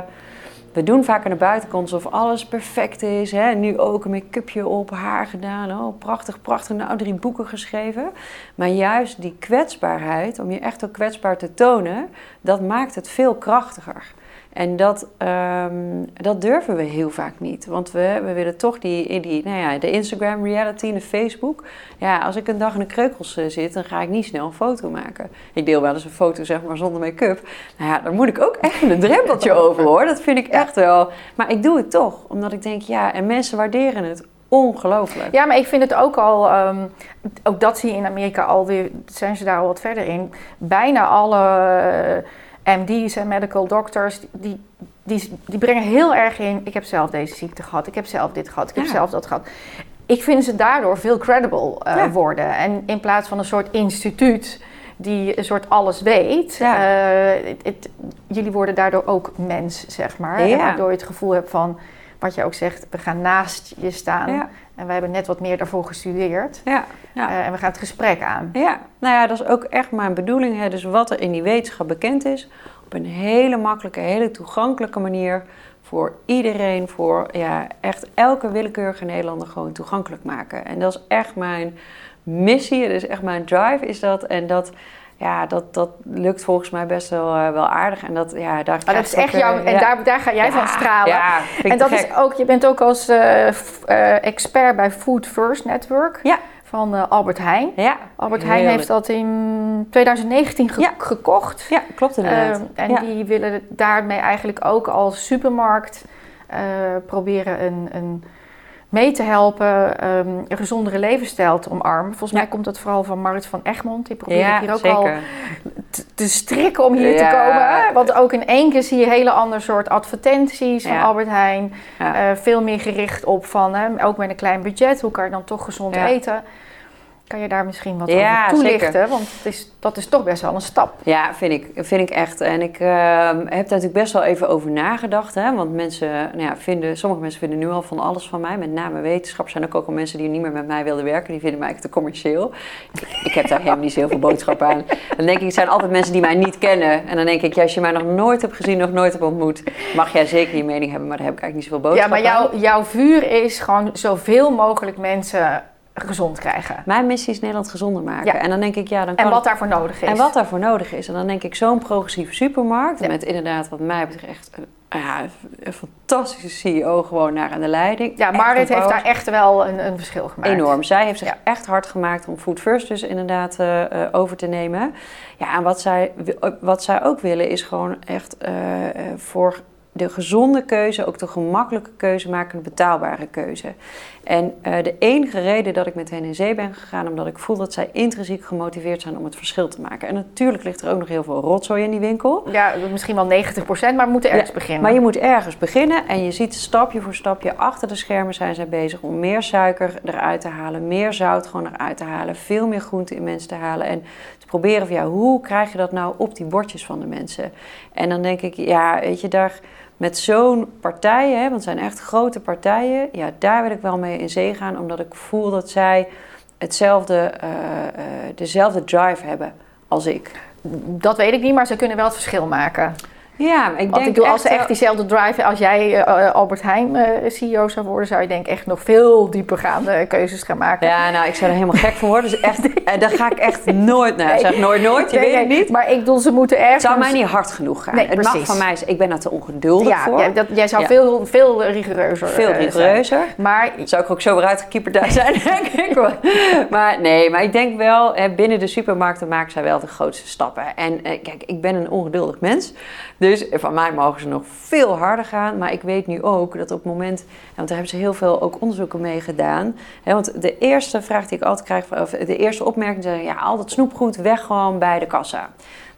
we doen vaak aan de buitenkant alsof alles perfect is. Hè? Nu ook een make-upje op, haar gedaan. Oh, prachtig, prachtig. Nou, drie boeken geschreven. Maar juist die kwetsbaarheid, om je echt ook kwetsbaar te tonen, dat maakt het veel krachtiger. En dat, ehm, dat durven we heel vaak niet. Want we, we willen toch die, in die, nou ja, de Instagram reality en de Facebook. Ja, als ik een dag in de kreukels eh, zit, dan ga ik niet snel een foto maken. Ik deel wel eens een foto zeg maar zonder make-up. Nou ja, daar moet ik ook echt een drempeltje [LAUGHS] over hoor. Dat vind ik echt wel. Maar ik doe het toch, omdat ik denk, ja, en mensen waarderen het ongelooflijk. Ja, maar ik vind het ook al, ehm, ook dat zie je in Amerika alweer, zijn ze daar al wat verder in. Bijna alle MD's en medical doctors, die, die, die brengen heel erg in, ik heb zelf deze ziekte gehad, ik heb zelf dit gehad, ik heb Ja. zelf dat gehad. Ik vind ze daardoor veel credible eh, Ja. worden. En in plaats van een soort instituut die een soort alles weet, Ja. eh, het- het- jullie worden daardoor ook mens, zeg maar. En waardoor je het gevoel hebt van, wat je ook zegt, we gaan naast je staan. En wij hebben net wat meer daarvoor gestudeerd. Ja, ja. Eh, en we gaan het gesprek aan. Ja, nou ja, dat is ook echt mijn bedoeling. Hè. Dus wat er in die wetenschap bekend is, op een hele makkelijke, hele toegankelijke manier voor iedereen, voor ja, echt elke willekeurige Nederlander gewoon toegankelijk maken. En dat is echt mijn missie, dat is echt mijn drive, is dat. En dat, ja, dat, dat lukt volgens mij best wel, eh, wel aardig. En dat, ja, daar Maar dat is echt jouw, en ja. daar, daar ga jij van stralen. Ja, en dat is ook, je bent ook als eh, eh, expert bij Food First Network Ja. van eh, Albert Heijn. Ja, Albert Heijn Heerlijk. heeft dat in 2019 ge- Ja. gekocht. ja, klopt inderdaad. Ehm, en die willen daarmee eigenlijk ook als supermarkt eh, proberen een, een mee te helpen ehm, een gezondere levensstijl te omarmen. Volgens mij komt dat vooral van Marit van Egmond. Die probeert ja, hier ook zeker. al te, te strikken om hier te komen. Want ook in één keer zie je hele ander soort advertenties van. Albert Heijn. Eh, veel meer gericht op van, hè, ook met een klein budget, hoe kan je dan toch gezond Ja. eten? Kan je daar misschien wat Ja, over toelichten? zeker. Want het is, dat is toch best wel een stap. Ja, vind ik, vind ik echt. En ik eh, heb daar natuurlijk best wel even over nagedacht. Hè? Want mensen, nou ja, vinden, sommige mensen vinden nu al van alles van mij. Met name wetenschap zijn ook, ook al mensen die niet meer met mij wilden werken. Die vinden mij echt te commercieel. Ik, heb daar helemaal niet zoveel boodschap aan. Dan denk ik, het zijn altijd mensen die mij niet kennen. En dan denk ik, ja, als je mij nog nooit hebt gezien, nog nooit hebt ontmoet... mag jij zeker je mening hebben, maar daar heb ik eigenlijk niet zoveel Ja, boodschap maar aan. jouw, jouw vuur is gewoon zoveel mogelijk mensen gezond krijgen. Mijn missie is Nederland gezonder maken. Ja. En dan denk ik, ja, dan kan En wat daarvoor nodig is. En wat daarvoor nodig is. En dan denk ik zo'n progressieve supermarkt. Ja. Met inderdaad, wat mij betreft, echt een, ja, een fantastische CEO gewoon naar aan de leiding. Ja, Marit heeft daar echt wel een, een verschil gemaakt. Enorm. Zij heeft zich Ja. echt hard gemaakt om Food First dus inderdaad eh, eh, over te nemen. Ja, en wat zij, wat zij ook willen is gewoon echt eh, voor de gezonde keuze ook de gemakkelijke keuze maken, een betaalbare keuze. En eh, de enige reden dat ik met hen in zee ben gegaan, omdat ik voel dat zij intrinsiek gemotiveerd zijn om het verschil te maken. En natuurlijk ligt er ook nog heel veel rotzooi in die winkel. Ja, misschien wel 90% maar we moeten ergens Ja, beginnen. Maar je moet ergens beginnen en je ziet stapje voor stapje achter de schermen zijn zij bezig om meer suiker eruit te halen, meer zout gewoon eruit te halen, veel meer groente in mensen te halen en proberen van ja, hoe krijg je dat nou op die bordjes van de mensen? En dan denk ik, ja, weet je, daar met zo'n partijen, want het zijn echt grote partijen, ja, daar wil ik wel mee in zee gaan, omdat ik voel dat zij hetzelfde, eh, eh, dezelfde drive hebben als ik. Dat weet ik niet, maar ze kunnen wel het verschil maken. Ja, ik Want denk ik bedoel, als ze echt diezelfde drive, als jij eh, Albert Heijn eh, CEO zou worden, zou je denk ik echt nog veel diepergaande keuzes gaan maken. Ja, nou, ik zou er helemaal gek van worden. Dus echt, [LAUGHS] eh, daar ga ik echt nooit naar. Nee. Zeg nooit, nooit. Je Nee, weet het niet. Maar ik bedoel, ze moeten ergens... Het zou mij niet hard genoeg gaan. Het mag van mij zijn. Ik ben daar te ongeduldig Ja, voor. ja, dat, jij zou Ja. veel, veel rigoureuzer Veel eh, zijn. rigoureuzer. Maar Zou ik ook zo weer uitgekieperd daar zijn, [LAUGHS] denk ik. wel. Maar nee, maar ik denk wel, binnen de supermarkten maken zij wel de grootste stappen. En eh, kijk, ik ben een ongeduldig mens. Dus van mij mogen ze nog veel harder gaan. Maar ik weet nu ook dat op het moment, want daar hebben ze heel veel ook onderzoeken mee gedaan. Hè, want de eerste vraag die ik altijd krijg, of de eerste opmerking is, ja, al dat snoepgoed weg gewoon bij de kassa.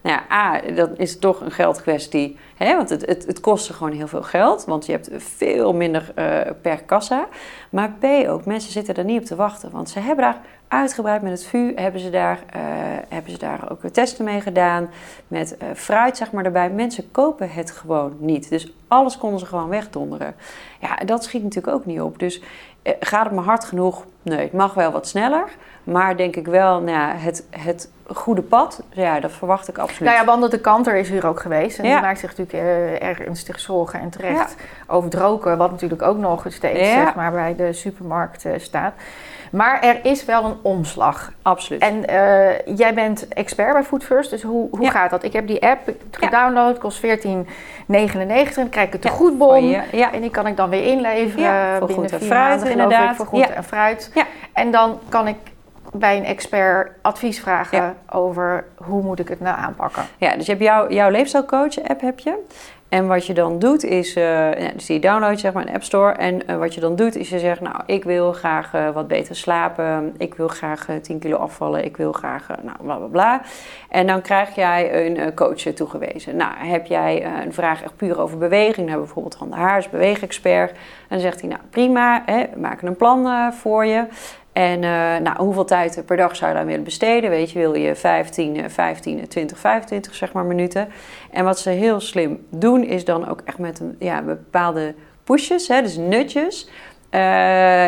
Nou ja, A, dat is toch een geldkwestie. Hè? Want het, het, het kost gewoon heel veel geld. Want je hebt veel minder eh, per kassa. Maar B ook, mensen zitten er niet op te wachten. Want ze hebben daar uitgebreid met het VU, hebben ze daar, eh, hebben ze daar ook testen mee gedaan. Met eh, fruit zeg maar erbij. Mensen kopen het gewoon niet. Dus alles konden ze gewoon wegdonderen. Ja, dat schiet natuurlijk ook niet op. Dus gaat het maar hard genoeg? Nee, het mag wel wat sneller. Maar denk ik wel, nou ja, het, het goede pad, ja, dat verwacht ik absoluut. Nou ja, Wanda de Kanter is hier ook geweest. En Ja. die maakt zich natuurlijk eh, ernstig zorgen en terecht over het roken. Wat natuurlijk ook nog steeds Ja. zeg maar, bij de supermarkt eh, staat. Maar er is wel een omslag. Absoluut. En eh, jij bent expert bij Food First, dus hoe, hoe Ja. gaat dat? Ik heb die app gedownload, kost 14,99. Dan krijg ik het Ja, te goedbon. Je- ja. En die kan ik dan weer inleveren Ja, voor binnen groente en fruit maanden, inderdaad. ik, voor groente en fruit. En dan kan ik bij een expert advies vragen Ja. over hoe moet ik het nou aanpakken. Ja, dus je hebt jouw, jouw leefstijlcoach-app heb je. En wat je dan doet is, ja, dus die download zeg maar de App Store. En eh, wat je dan doet is je zegt, nou, ik wil graag eh, wat beter slapen. Ik wil graag eh, 10 kilo afvallen. Ik wil graag, nou, bla bla bla. En dan krijg jij een coach toegewezen. Nou, heb jij een vraag echt puur over beweging. We bijvoorbeeld Han de Haars, beweegexpert. En dan zegt hij, nou prima, hè, we maken een plan voor je. En eh, nou, hoeveel tijd per dag zou je daar willen besteden? Weet je, wil je 15, eh, 15, 20, 25 zeg maar, minuten? En wat ze heel slim doen, is dan ook echt met een, ja, bepaalde pushes, hè, dus nutjes. Eh,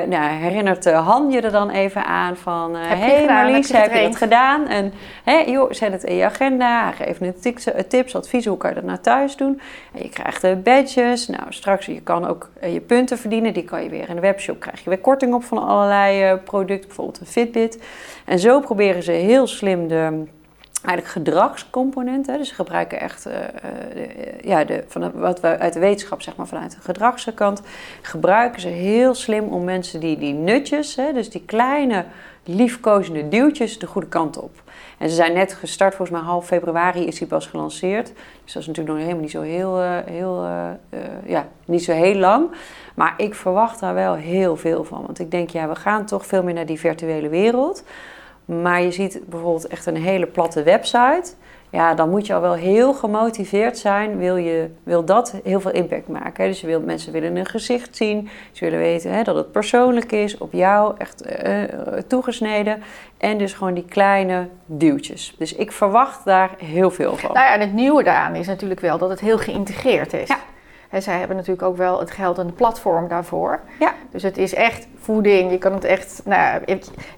nou, herinnert eh, Han je er dan even aan van... Heb je hey gedaan? Marlies, Heb je heb je dat gedaan? En hey, joh, zet het in je agenda. Geef een tips, tips, advies, hoe kan je dat nou thuis doen? En je krijgt de badges. Nou, straks, je kan ook je punten verdienen. Die kan je weer in de webshop, krijg je weer korting op van allerlei producten. Bijvoorbeeld een Fitbit. En zo proberen ze heel slim de eigenlijk gedragscomponenten. Dus ze gebruiken echt eh, eh, de- ja, de, van wat we uit de wetenschap, zeg maar vanuit de gedragskant, gebruiken ze heel slim om mensen die die nutjes, hè, dus die kleine liefkozende duwtjes, de goede kant op. En ze zijn net gestart, volgens mij half februari is die pas gelanceerd. Dus dat is natuurlijk nog helemaal niet zo heel, eh, heel, eh, eh, ja, niet zo heel lang. Maar ik verwacht daar wel heel veel van. Want ik denk, ja, we gaan toch veel meer naar die virtuele wereld. Maar je ziet bijvoorbeeld echt een hele platte website. Ja, dan moet je al wel heel gemotiveerd zijn. Wil, je, wil dat heel veel impact maken. Hè? Dus je wil, mensen willen een gezicht zien. Ze willen weten hè, dat het persoonlijk is, op jou echt eh, eh, toegesneden. En dus gewoon die kleine duwtjes. Dus ik verwacht daar heel veel van. Nou ja, en het nieuwe daaraan is natuurlijk wel dat het heel geïntegreerd is. Ja. En zij hebben natuurlijk ook wel het geld en de platform daarvoor. Ja. Dus het is echt voeding. Je kan het echt, nou,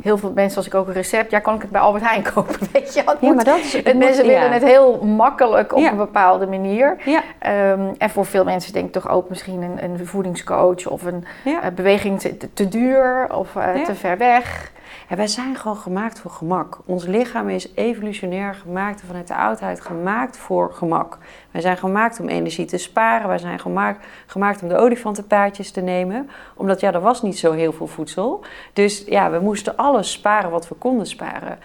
heel veel mensen als ik ook een recept, ja, kan ik het bij Albert Heijn [LAUGHS] kopen, weet je. Ja, moet- maar dat is... het mensen ja. willen het heel makkelijk op Ja. een bepaalde manier. Ja, Ehm, en voor veel mensen denk ik toch ook misschien een, een voedingscoach of een eh, beweging te, te- duur of eh, te ver weg. Wij zijn gewoon gemaakt voor gemak. Ons lichaam is evolutionair gemaakt, vanuit de oudheid gemaakt voor gemak. Wij zijn gemaakt om energie te sparen. Wij zijn gemaakt, gemaakt om de olifantenpaardjes te nemen. Omdat ja, er was niet zo heel veel voedsel. Dus ja, we moesten alles sparen wat we konden sparen.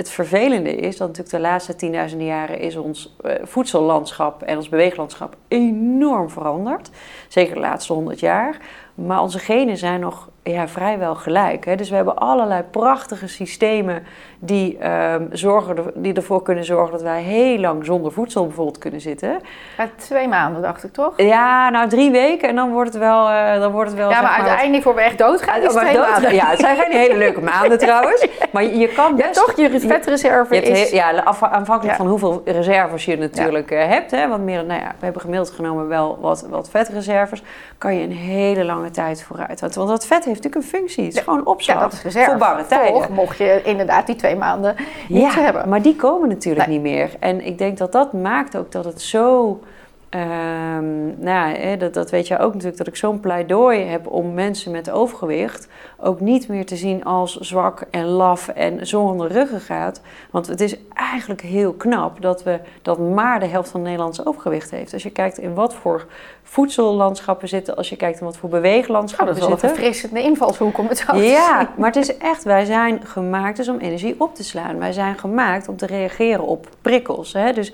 Het vervelende is dat natuurlijk de laatste 10.000 jaren is ons eh, voedsellandschap en ons beweeglandschap enorm veranderd. Zeker de laatste 100 jaar. Maar onze genen zijn nog ja, vrijwel gelijk. Hè? Dus we hebben allerlei prachtige systemen die, ehm, zorgen, die ervoor kunnen zorgen dat wij heel lang zonder voedsel bijvoorbeeld kunnen zitten. Ja, twee maanden dacht ik toch? Ja, nou drie weken en dan wordt het wel. eh, dan wordt het wel Ja, maar wat- uiteindelijk voor we echt doodgaan is maar twee dood- maanden. Ja, het zijn geen hele leuke [LAUGHS] maanden trouwens. Maar je, je kan Ja, toch? Je vetreserve Je is... he- ja, af- afhankelijk Ja. van hoeveel reserves je natuurlijk eh, hebt. Hè, want meer, nou ja, we hebben gemiddeld genomen wel wat, wat vetreserves. Kan je een hele lange tijd vooruit. Want, want dat vet heeft natuurlijk een functie. Het is Ja. gewoon opslag Ja, dat is reserve. voor barre tijden. Mocht je inderdaad die twee maanden niet hebben. maar die komen natuurlijk Nee. niet meer. En ik denk dat dat maakt ook dat het zo... ehm, nou ja, dat, dat weet jij ook natuurlijk, dat ik zo'n pleidooi heb om mensen met overgewicht ook niet meer te zien als zwak en laf en zonder ruggengraat. Want het is eigenlijk heel knap dat we dat maar de helft van Nederlands overgewicht heeft. Als je kijkt in wat voor voedsellandschappen zitten, als je kijkt in wat voor Oh, dat beweeglandschappen is wel een zitten. verfrissende invalshoek om het zo te Ja, zien. maar het is echt, wij zijn gemaakt dus om energie op te slaan. Wij zijn gemaakt om te reageren op prikkels. Hè? Dus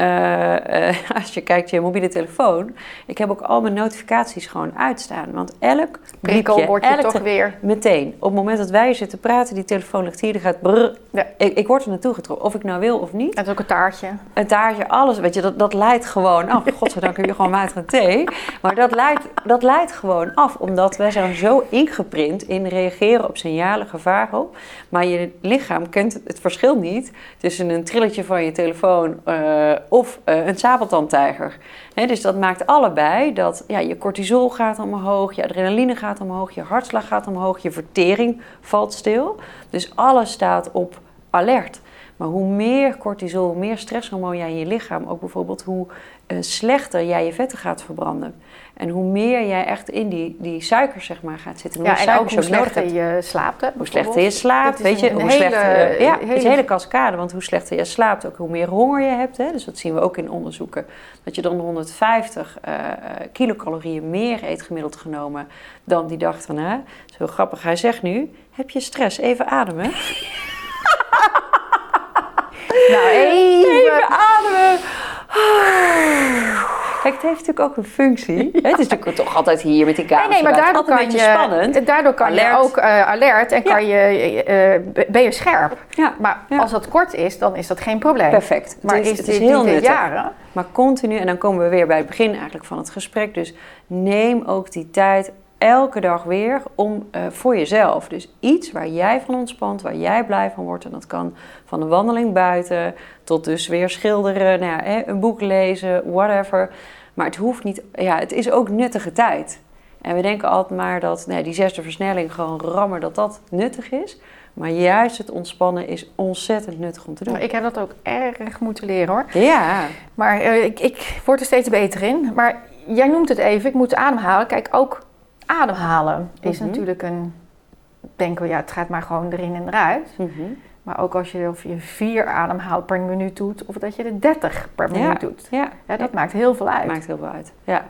eh, eh, [LAUGHS] als je kijkt je mobiele telefoon, ik heb ook al mijn notificaties gewoon uitstaan. Want elk Prikkel bliepje, word je elk toch weer... Meteen. Op het moment dat wij zitten praten, die telefoon ligt hier, die gaat brrr. Ja. Ik, ik word er naartoe getrokken, of ik nou wil of niet. Het is ook een taartje. Een taartje, alles, weet je, dat, dat leidt gewoon af. [LAUGHS] Godzijdank heb je gewoon water en thee. Maar dat leidt, dat leidt gewoon af, omdat wij zijn zo ingeprint in reageren op signalen, gevaarop. Maar je lichaam kent het, het verschil niet tussen een trilletje van je telefoon eh, of eh, een sabeltandtijger. Dus dat maakt allebei dat ja, je cortisol gaat omhoog, je adrenaline gaat omhoog, je hartslag gaat omhoog, je vertering valt stil. Dus alles staat op alert. Maar hoe meer cortisol, hoe meer stresshormoon jij in je lichaam, ook bijvoorbeeld hoe eh, slechter jij je vetten gaat verbranden. En hoe meer jij echt in die, die suikers zeg maar, gaat zitten. Ja, hoe en ook hoe slechter je slaapt. Hè, Hoe slechter je slaapt, weet je, hoe hele- slechter... Ja, het is hele- een hele cascade, want hoe slechter je slaapt, ook hoe meer honger je hebt. Hè? Dus dat zien we ook in onderzoeken. Dat je dan 150 eh, eh, kilocalorieën meer eet gemiddeld genomen dan die dag daarna. Dat is heel grappig. Hij zegt nu, heb je stress? Even ademen. [LAUGHS] Nou, even... Even ademen. Kijk, het heeft natuurlijk ook een functie. [LAUGHS] Het is natuurlijk toch altijd hier met die Nee, kamers. nee, maar daardoor kan, je, spannend. daardoor kan Alert. je ook eh, alert en kan je, eh, ben je scherp. Ja, Maar als dat kort is, dan is dat geen probleem. perfect. Maar het is, is, het dit is heel niet nuttig. jaren? Maar continu, en dan komen we weer bij het begin eigenlijk van het gesprek. Dus neem ook die tijd elke dag weer om eh, voor jezelf. Dus iets waar jij van ontspant, waar jij blij van wordt. En dat kan van een wandeling buiten tot dus weer schilderen, nou ja, hè, een boek lezen, whatever. Maar het hoeft niet, ja, het is ook nuttige tijd. En we denken altijd maar dat nee, die zesde versnelling gewoon rammen, dat dat nuttig is. Maar juist het ontspannen is ontzettend nuttig om te doen. Maar Ik heb dat ook erg moeten leren hoor. Ja, Maar eh, ik, ik word er steeds beter in. Maar jij noemt het even, ik moet ademhalen. Kijk, ook ademhalen is Mhm. natuurlijk een... Denken we, ja, het gaat maar gewoon erin en eruit. Mhm. Maar ook als je, of je vier ademhaalt per minuut doet... of dat je er 30 per Ja. minuut doet. ja. Ja, dat maakt heel veel uit. Maakt heel veel uit. Ja.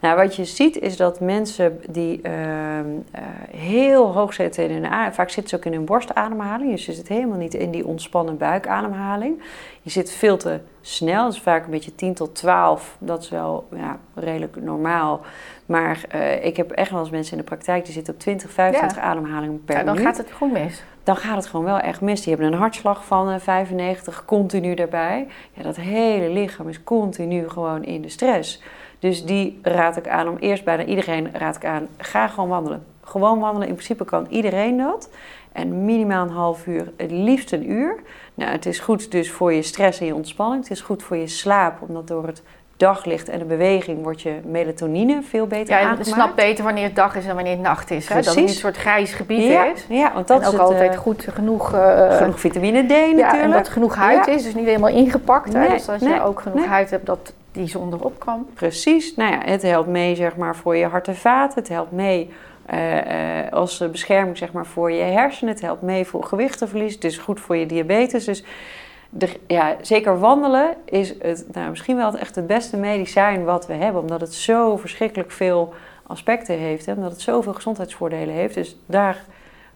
Nou, wat je ziet is dat mensen die ehm, eh, heel hoog zitten in hun adem, vaak zitten ze ook in hun borstademhaling. Dus je zit helemaal niet in die ontspannen buikademhaling. Je zit veel te snel, is vaak een beetje 10 tot 12. Dat is wel ja, redelijk normaal. Maar eh, ik heb echt wel eens mensen in de praktijk die zitten op 20, 25 ademhalingen per Ja, dan minuut gaat het gewoon mis. dan gaat het gewoon wel echt mis. Die hebben een hartslag van eh, 95 continu daarbij. Ja, dat hele lichaam is continu gewoon in de stress. Dus die raad ik aan om eerst bijna iedereen raad ik aan, ga gewoon wandelen. Gewoon wandelen, in principe kan iedereen dat. En minimaal een half uur, het liefst een uur. Nou, het is goed dus voor je stress en je ontspanning. Het is goed voor je slaap, omdat door het daglicht en de beweging wordt je melatonine veel beter Ja, je aangemaakt. snapt beter wanneer het dag is en wanneer het nacht is. Hè? Dat het niet een soort grijs gebied ja, is. ja, want dat en ook is het, altijd eh, goed genoeg, eh, genoeg vitamine D natuurlijk. ja, en dat genoeg huid Ja. is. Dus niet helemaal ingepakt. Hè? Dus als nee, je ook genoeg nee. huid hebt dat die zon erop kan. Precies. Nou ja, het helpt mee zeg maar, voor je hart en vaten. Het helpt mee eh, als bescherming zeg maar, voor je hersenen. Het helpt mee voor gewichtenverlies. Het is goed voor je diabetes. Dus ja, zeker wandelen is het, nou, misschien wel het, echt het beste medicijn wat we hebben. Omdat het zo verschrikkelijk veel aspecten heeft. Hè? Omdat het zoveel gezondheidsvoordelen heeft. Dus daar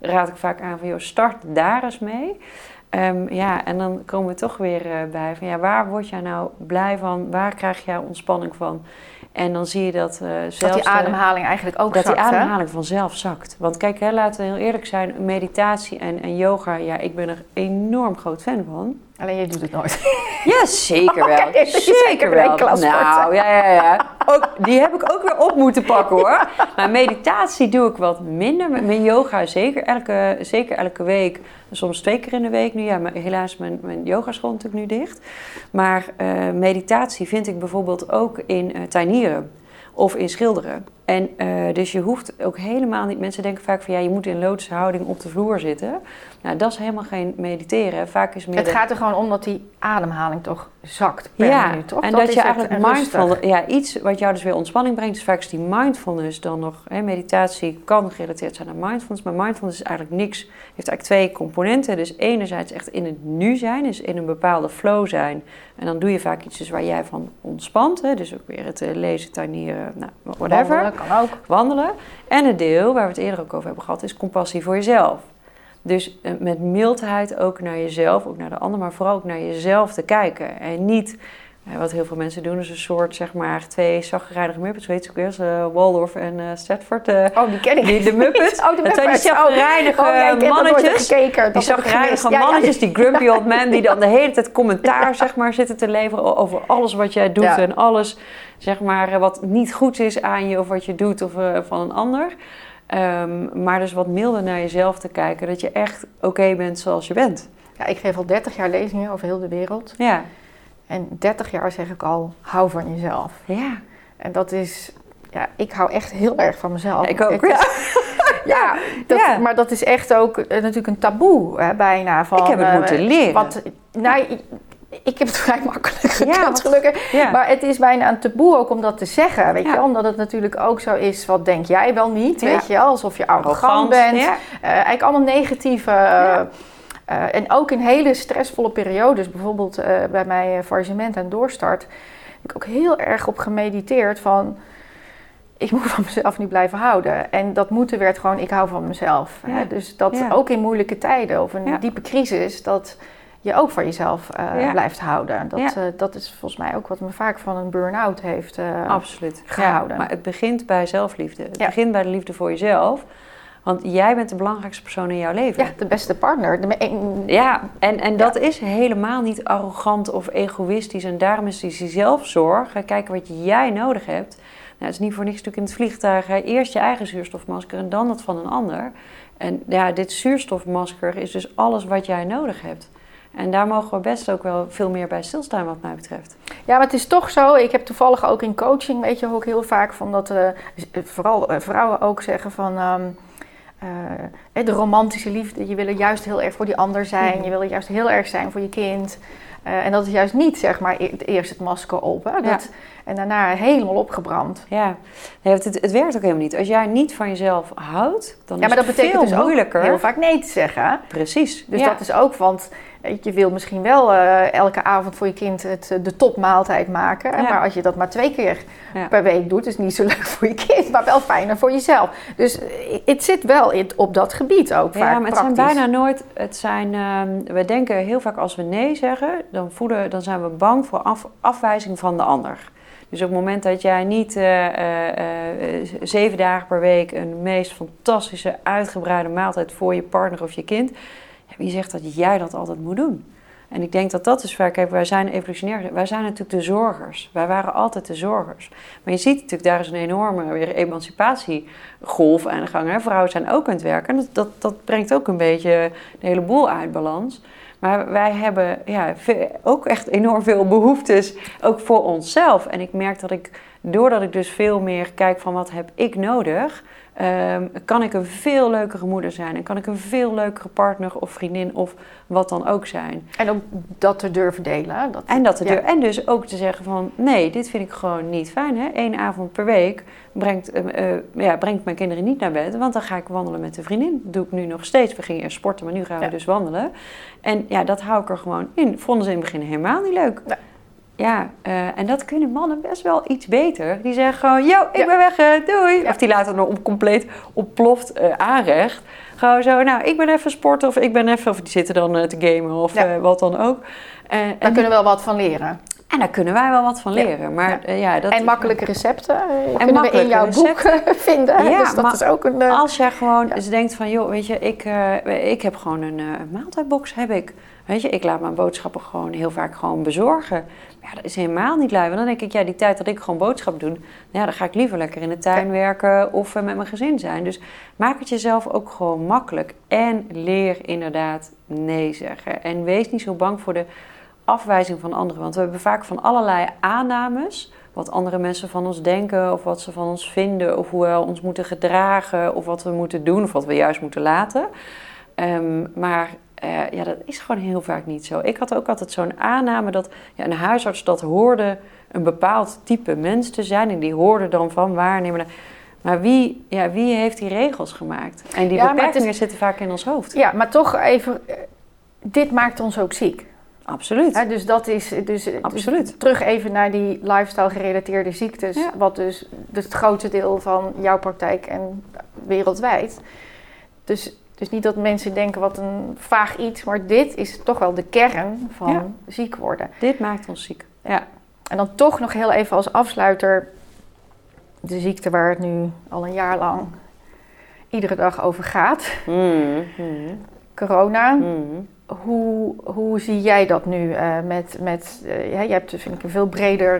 raad ik vaak aan van, joh, start daar eens mee. Ehm, ja, en dan komen we toch weer eh, bij van ja, waar word jij nou blij van? Waar krijg jij ontspanning van? En dan zie je dat zelfs Dat die de- ademhaling eigenlijk ook dat die zakt, hè? ademhaling vanzelf zakt. Want kijk, hè, laten we heel eerlijk zijn, meditatie en, en yoga, ja, ik ben er enorm groot fan van. Alleen je doet het nooit. [LAUGHS] Ja, zeker [LAUGHS] wel. Dat je zeker wordt. Nou, ja, ja, ja. Ook, die heb ik ook weer op moeten pakken hoor. [LAUGHS] Maar meditatie doe ik wat minder. Met mijn yoga zeker elke, zeker elke week. Soms twee keer in de week nu. Ja, maar helaas mijn, mijn yogaschool natuurlijk nu dicht. Maar eh, meditatie vind ik bijvoorbeeld ook in eh tuinieren of in schilderen. En eh, dus je hoeft ook helemaal niet... Mensen denken vaak van ja, je moet in loodse houding op de vloer zitten. Nou, dat is helemaal geen mediteren. Vaak is meer Het de- gaat er gewoon om dat die ademhaling toch zakt per ja, minuut, toch? en dat, is je eigenlijk mindful, ja, iets wat jou dus weer ontspanning brengt. Dus vaak is die mindfulness dan nog, hè, meditatie kan gerelateerd zijn aan mindfulness, maar mindfulness is eigenlijk niks, heeft eigenlijk twee componenten. Dus enerzijds echt in het nu zijn, dus in een bepaalde flow zijn. En dan doe je vaak iets dus waar jij van ontspant, hè, dus ook weer het eh, lezen, tuinieren, nou, whatever. Wandelen kan ook. Wandelen. En het deel, waar we het eerder ook over hebben gehad, is compassie voor jezelf. Dus eh, met mildheid ook naar jezelf, ook naar de ander, maar vooral ook naar jezelf te kijken. En niet, eh, wat heel veel mensen doen, is een soort, zeg maar, twee zaggerijnige Muppets. Weet je ook weer, eh, Waldorf en Stratford. eh, Oh, die ken ik die, de [LAUGHS] Muppets. Oh, de Het zijn die. Oh, zaggerijnige oh, dat mannetjes. gekeken. Die Dat zagrijnige ja, mannetjes, die grumpy old man, die dan de hele tijd commentaar zeg maar, zitten te leveren over alles wat jij doet en alles zeg maar, wat niet goed is aan je of wat je doet of van een ander. Ehm, maar dus wat milder naar jezelf te kijken, dat je echt oké bent zoals je bent. Ja, ik geef al 30 jaar lezingen over heel de wereld. Ja, En 30 jaar zeg ik al, hou van jezelf. ja. En dat is, ja, ik hou echt heel erg van mezelf. ik ook. Ja. [LAUGHS] ja, dat, Ja. maar dat is echt ook eh, natuurlijk een taboe, hè, bijna. Van, Ik heb het eh, moeten leren. Wat, nou, ik, heb het [LAUGHS] vrij makkelijk gekend, wat- gelukkig. Ja. Maar het is bijna een taboe ook om dat te zeggen, weet Ja. je wel? Omdat het natuurlijk ook zo is, wat denk jij wel niet, weet je wel? Alsof je arrogant, bent. Eh, eigenlijk allemaal negatieve... Eh, en ook in hele stressvolle periodes, bijvoorbeeld eh, bij mijn eh, faillissement en doorstart, heb ik ook heel erg op gemediteerd van, ik [LAUGHS] moet van mezelf niet blijven houden. En dat moeten werd gewoon, ik hou van mezelf. Hè? Dus dat ook in moeilijke tijden of een diepe crisis, dat je ook van jezelf Ja. blijft houden. Dat, Ja. eh, dat is volgens mij ook wat me vaak van een burn-out heeft eh, Absoluut. gehouden. Ja, maar het begint bij zelfliefde. Het begint bij de liefde voor jezelf. Want jij bent de belangrijkste persoon in jouw leven. Ja, de beste partner. De een- Ja, en, en dat is helemaal niet arrogant of egoïstisch. En daarom is die zelfzorg, ga kijken wat jij nodig hebt. Nou, het is niet voor niks natuurlijk in het vliegtuig. Hè. Eerst je eigen zuurstofmasker en dan dat van een ander. En ja, dit zuurstofmasker is dus alles wat jij nodig hebt. En daar mogen we best ook wel veel meer bij stilstaan wat mij betreft. Ja, maar het is toch zo. Ik heb toevallig ook in coaching, weet je ook heel vaak van dat eh, vooral eh, vrouwen ook zeggen van. ehm, eh, de romantische liefde, je wil er juist heel erg voor die ander zijn, Mhm. je wil er juist heel erg zijn voor je kind. En dat is juist niet, zeg maar, e- eerst het masker op hè, dat, en daarna helemaal opgebrand. Ja, nee, het, het werkt ook helemaal niet. Als jij niet van jezelf houdt, dan Ja, maar is dat het betekent veel dus ook moeilijker. heel vaak nee te zeggen. Precies. Dus ja. dat is ook, want je wil misschien wel eh, elke avond voor je kind het, eh, de topmaaltijd maken. Ja. Maar als je dat maar twee keer Ja. per week doet, is het niet zo [LAUGHS] leuk voor je kind, maar wel fijner voor jezelf. Dus eh, het zit wel in, op dat gebied ook vaak Ja, maar het zijn bijna nooit. Het zijn, ehm, we denken heel vaak als we nee zeggen, dan, voelen, dan zijn we bang voor af, afwijzing van de ander. Dus op het moment dat jij niet zeven dagen per week een meest fantastische, uitgebreide maaltijd voor je partner of je kind, wie zegt dat jij dat altijd moet doen? En ik denk dat dat is kijk, wij zijn evolutionair, wij zijn natuurlijk de zorgers. Wij waren altijd de zorgers. Maar je ziet natuurlijk, daar is een enorme weer emancipatiegolf aan de gang. Hè? Vrouwen zijn ook aan het werken. En dat, dat, dat brengt ook een beetje de hele boel uit balans. Maar wij hebben ja, ook echt enorm veel behoeftes, ook voor onszelf. En ik merk dat ik, doordat ik dus veel meer kijk van wat heb ik nodig... ehm, kan ik een veel leukere moeder zijn. En kan ik een veel leukere partner of vriendin of wat dan ook zijn. En ook dat te durven delen. Dat, En, dat te ja. en dus ook te zeggen van nee, dit vind ik gewoon niet fijn. Hè? Eén avond per week brengt, eh, eh, ja, brengt mijn kinderen niet naar bed. Want dan ga ik wandelen met een vriendin. Dat doe ik nu nog steeds. We gingen eerst sporten, maar nu gaan we Ja. dus wandelen. En ja, dat hou ik er gewoon in. Vonden ze in het begin helemaal niet leuk. Ja, eh, en dat kunnen mannen best wel iets beter. Die zeggen gewoon, yo, ik Ja. ben weg, eh, doei. Ja. Of die laten nog om compleet ontploft eh, aanrecht. Gewoon zo, nou, ik ben even sporten of ik ben even... Of die zitten dan te gamen of Ja. wat dan ook. Eh, en Daar kunnen we wel wat van leren. en daar kunnen wij wel wat van leren. Maar Ja. dat en makkelijke recepten eh, kunnen we in jouw recepten. boek [LAUGHS] vinden. dus dat is ook een... Als jij gewoon eens denkt van, joh, weet je, ik, ik heb gewoon een maaltijdbox, heb ik. Weet je, ik laat mijn boodschappen gewoon heel vaak gewoon bezorgen. Maar ja, dat is helemaal niet lui. Want dan denk ik, ja, die tijd dat ik gewoon boodschappen doe, nou ja, dan ga ik liever lekker in de tuin werken of eh, met mijn gezin zijn. Dus maak het jezelf ook gewoon makkelijk. En leer inderdaad nee zeggen. En wees niet zo bang voor de afwijzing van anderen. Want we hebben vaak van allerlei aannames wat andere mensen van ons denken of wat ze van ons vinden of hoe we ons moeten gedragen of wat we moeten doen of wat we juist moeten laten. Ehm, maar eh, ja, dat is gewoon heel vaak niet zo. Ik had ook altijd zo'n aanname dat ja, een huisarts dat hoorde een bepaald type mens te zijn en die hoorde dan van waarnemen. Maar wie, ja, wie heeft die regels gemaakt? En die Ja, beperkingen is- zitten vaak in ons hoofd. Ja, maar toch even, eh, dit maakt ons ook ziek. Absoluut. Dus dat is, dus, dus Absoluut. terug even naar die lifestyle gerelateerde ziektes, Ja. wat dus, dus het grootste deel van jouw praktijk en wereldwijd. Dus, dus niet dat mensen denken wat een vaag iets, maar dit is toch wel de kern van Ja. ziek worden. Dit maakt ons ziek. Ja. En dan toch nog heel even als afsluiter de ziekte waar het nu al een jaar lang iedere dag over gaat. Mm, Corona. mm. Hoe, hoe zie jij dat nu eh, met, met ja, je hebt vind ik een veel breder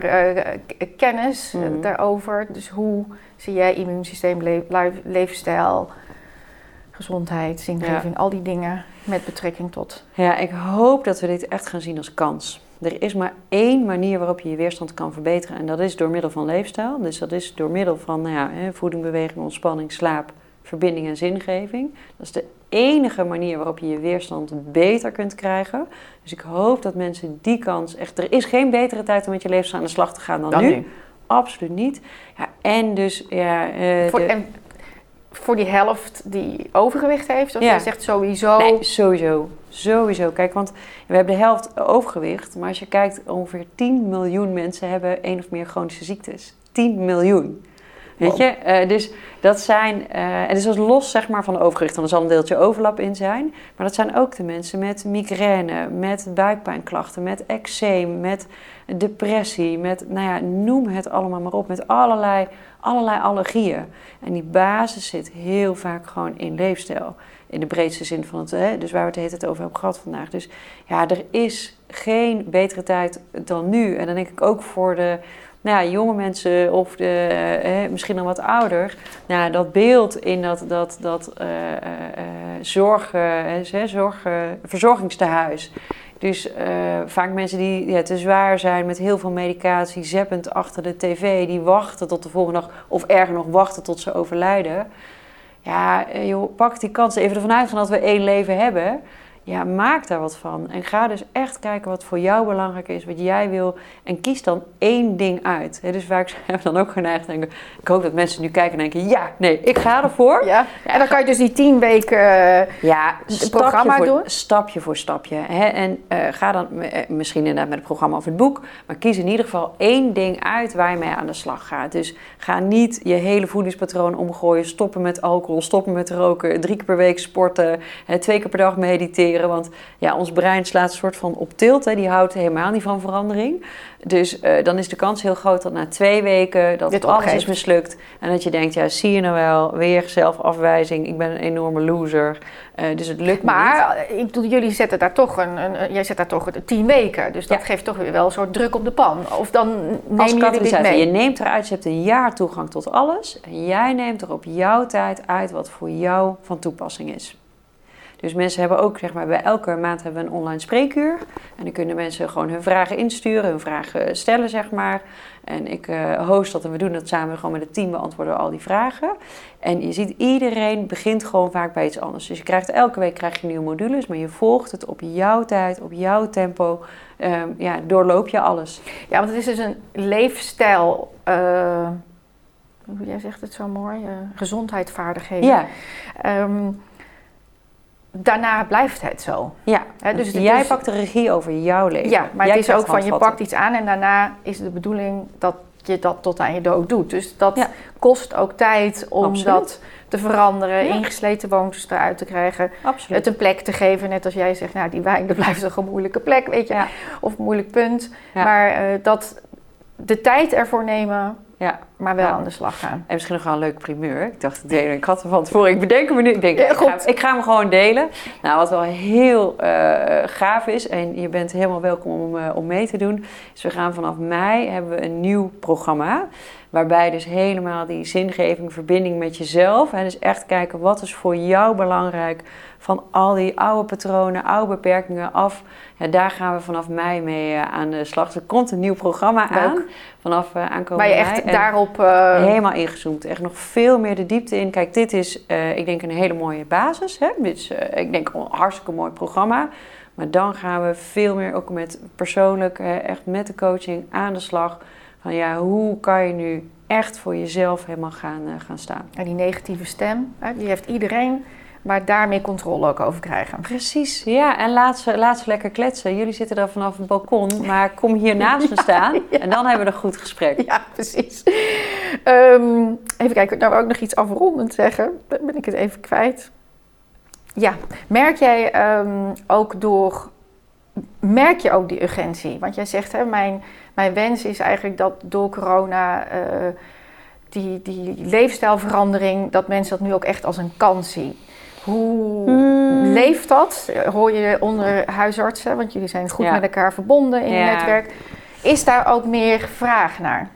k- kennis Mhm. daarover. Dus hoe zie jij immuunsysteem, le- levensstijl, gezondheid, zingeving, al die dingen met betrekking tot... Ja, ik hoop dat we dit echt gaan zien als kans. Er is maar één manier waarop je je weerstand kan verbeteren. En dat is door middel van leefstijl. Dus dat is door middel van nou ja, hè, voeding, beweging, ontspanning, slaap, verbinding en zingeving. Dat is de enige manier waarop je je weerstand beter kunt krijgen. Dus ik hoop dat mensen die kans echt... Er is geen betere tijd om met je levensstijl aan de slag te gaan dan, nu. Absoluut niet. Ja, en dus... Ja, eh, Voor, de- en voor die helft die overgewicht heeft? Of Ja. jij zegt sowieso... Nee, sowieso. Sowieso. Kijk, want we hebben de helft overgewicht. Maar als je kijkt, ongeveer 10 miljoen mensen hebben één of meer chronische ziektes. 10 miljoen. Weet je? Eh, dus dat zijn... eh, en dus dat is los zeg maar, van overgewicht. Want er zal een deeltje overlap in zijn. Maar dat zijn ook de mensen met migraine, met buikpijnklachten, met eczeem, met depressie, met... Nou ja, noem het allemaal maar op. Met allerlei, allerlei allergieën. En die basis zit heel vaak gewoon in leefstijl. In de breedste zin van het, hè, dus waar we het hele tijd over hebben gehad vandaag. Dus ja, er is geen betere tijd dan nu. En dan denk ik ook voor de nou ja, jonge mensen of de, eh, misschien nog wat ouder. Nou, dat beeld in dat, dat, dat eh, eh, zorg, eh, hè, zorg, eh, verzorgingstehuis. Dus eh, vaak mensen die ja, te zwaar zijn met heel veel medicatie, zeppend achter de tv, die wachten tot de volgende dag, of erger nog, wachten tot ze overlijden. Ja, eh, joh, pak die kans. Even ervan uitgaan dat we één leven hebben. Ja, maak daar wat van. En ga dus echt kijken wat voor jou belangrijk is, wat jij wil. En kies dan één ding uit. Hè, dus vaak [LAUGHS] zijn we dan ook geneigd denken... Ik hoop dat mensen nu kijken en denken... Ja, nee, ik ga ervoor. Ja. En dan kan je dus die tien weken... eh, Ja, programma voor, doen? Stapje voor stapje. Hè? En eh, ga dan eh, misschien inderdaad met het programma of het boek. Maar kies in ieder geval één ding uit waar je mee aan de slag gaat. Dus ga niet je hele voedingspatroon omgooien. Stoppen met alcohol, stoppen met roken. Drie keer per week sporten. Twee keer per dag mediteren. Want ja, ons brein slaat een soort van op tilt. Hè? Die houdt helemaal niet van verandering. Dus eh, dan is de kans heel groot dat na twee weken dat Dit alles opgeeft. is mislukt. En dat je denkt, ja, zie je nou wel, weer zelfafwijzing. Ik ben een enorme loser. Eh, dus het lukt me niet. Maar eh, ik bedoel, jullie zetten daar toch een, een, jij zet daar toch tien weken. Dus dat Ja. geeft toch weer wel een soort druk op de pan. Of dan Als jullie dit mee. Je neemt eruit, je hebt een jaar toegang tot alles. En jij neemt er op jouw tijd uit wat voor jou van toepassing is. Dus mensen hebben ook, zeg maar, bij elke maand hebben we een online spreekuur. En dan kunnen mensen gewoon hun vragen insturen, hun vragen stellen, zeg maar. En ik eh, host dat en we doen dat samen gewoon met het team, beantwoorden we al die vragen. En je ziet, iedereen begint gewoon vaak bij iets anders. Dus je krijgt elke week krijg je nieuwe modules, maar je volgt het op jouw tijd, op jouw tempo. Ehm, ja, doorloop je alles. Ja, want het is dus een leefstijl... hoe jij zegt het zo mooi, eh, gezondheidsvaardigheden. Ja, Ehm, daarna blijft het zo. ja. Dus jij is- pakt de regie over jouw leven. Ja, maar Jij het is ook van je pakt iets aan en daarna is de bedoeling dat je dat tot aan je dood doet. Dus dat Ja. kost ook tijd om Absoluut. dat te veranderen, Ja. ingesleten woontjes eruit te krijgen, Absoluut. het een plek te geven. Net als jij zegt, nou die wijn, dat blijft toch een moeilijke plek, weet je, Ja. of een moeilijk punt. Maar eh, dat de tijd ervoor nemen, Ja. Maar wel Ja. aan de slag gaan. En misschien nog wel een leuk primeur. Ik dacht, deel- ik had er van tevoren, ik bedenk me nu. Ik denk, Ja, ik, ga, ik ga hem gewoon delen. Nou, wat wel heel eh, gaaf is, en je bent helemaal welkom om, eh, om mee te doen, is we gaan vanaf mei hebben we een nieuw programma. Waarbij dus helemaal die zingeving, verbinding met jezelf. Hè, dus echt kijken wat is voor jou belangrijk van al die oude patronen, oude beperkingen af. Ja, daar gaan we vanaf mei mee eh, aan de slag. Er komt een nieuw programma aan vanaf uh, aankomende Maar je echt mei. En daarop... Eh, Helemaal ingezoomd. Echt nog veel meer de diepte in. Kijk, dit is, eh, ik denk, een hele mooie basis. Hè? Dit is, eh, ik denk, een hartstikke mooi programma. Maar dan gaan we veel meer ook met persoonlijk, echt met de coaching aan de slag. Van ja, hoe kan je nu echt voor jezelf helemaal gaan, gaan staan? en die negatieve stem, hè, die heeft iedereen, maar daarmee controle ook over krijgen. Precies, ja. En laat ze, laat ze lekker kletsen. Jullie zitten daar vanaf het balkon, maar kom hier naast me [LAUGHS] staan. En dan hebben we een goed gesprek. Ja, precies. Ehm, even kijken, nou wou ik nog iets afrondend zeggen. Dan ben ik het even kwijt. Ja, merk jij ehm, ook door... Merk je ook die urgentie? Want jij zegt, hè, mijn, mijn wens is eigenlijk dat door corona... eh, die, die leefstijlverandering, dat mensen dat nu ook echt als een kans zien. Hoe Hmm. leeft dat? Hoor je onder huisartsen, want jullie zijn goed Ja. met elkaar verbonden in Ja. het netwerk. Is daar ook meer vraag naar?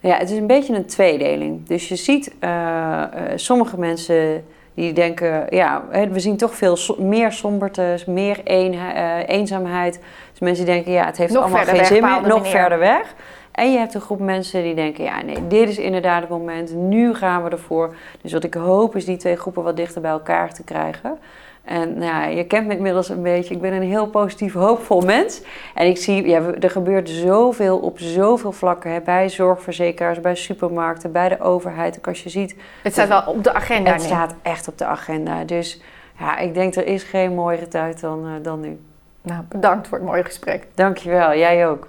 Ja, het is een beetje een tweedeling. Dus je ziet eh, eh, sommige mensen die denken, ja, we zien toch veel so- meer sombertes, meer een, eh, eenzaamheid. Dus mensen die denken, ja, het heeft Nog allemaal geen zin meer, nog manier. verder weg. En je hebt een groep mensen die denken, ja, nee, dit is inderdaad het moment, nu gaan we ervoor. Dus wat ik hoop is die twee groepen wat dichter bij elkaar te krijgen. En nou ja, je kent me inmiddels een beetje. Ik ben een heel positief, hoopvol mens. En ik zie, ja, er gebeurt zoveel op zoveel vlakken. Hè, bij zorgverzekeraars, bij supermarkten, bij de overheid. Ook als je ziet, Het staat wel op de agenda het staat echt op de agenda. Dus ja, ik denk er is geen mooiere tijd dan, eh, dan nu. Nou, bedankt voor het mooie gesprek. Dankjewel, jij ook.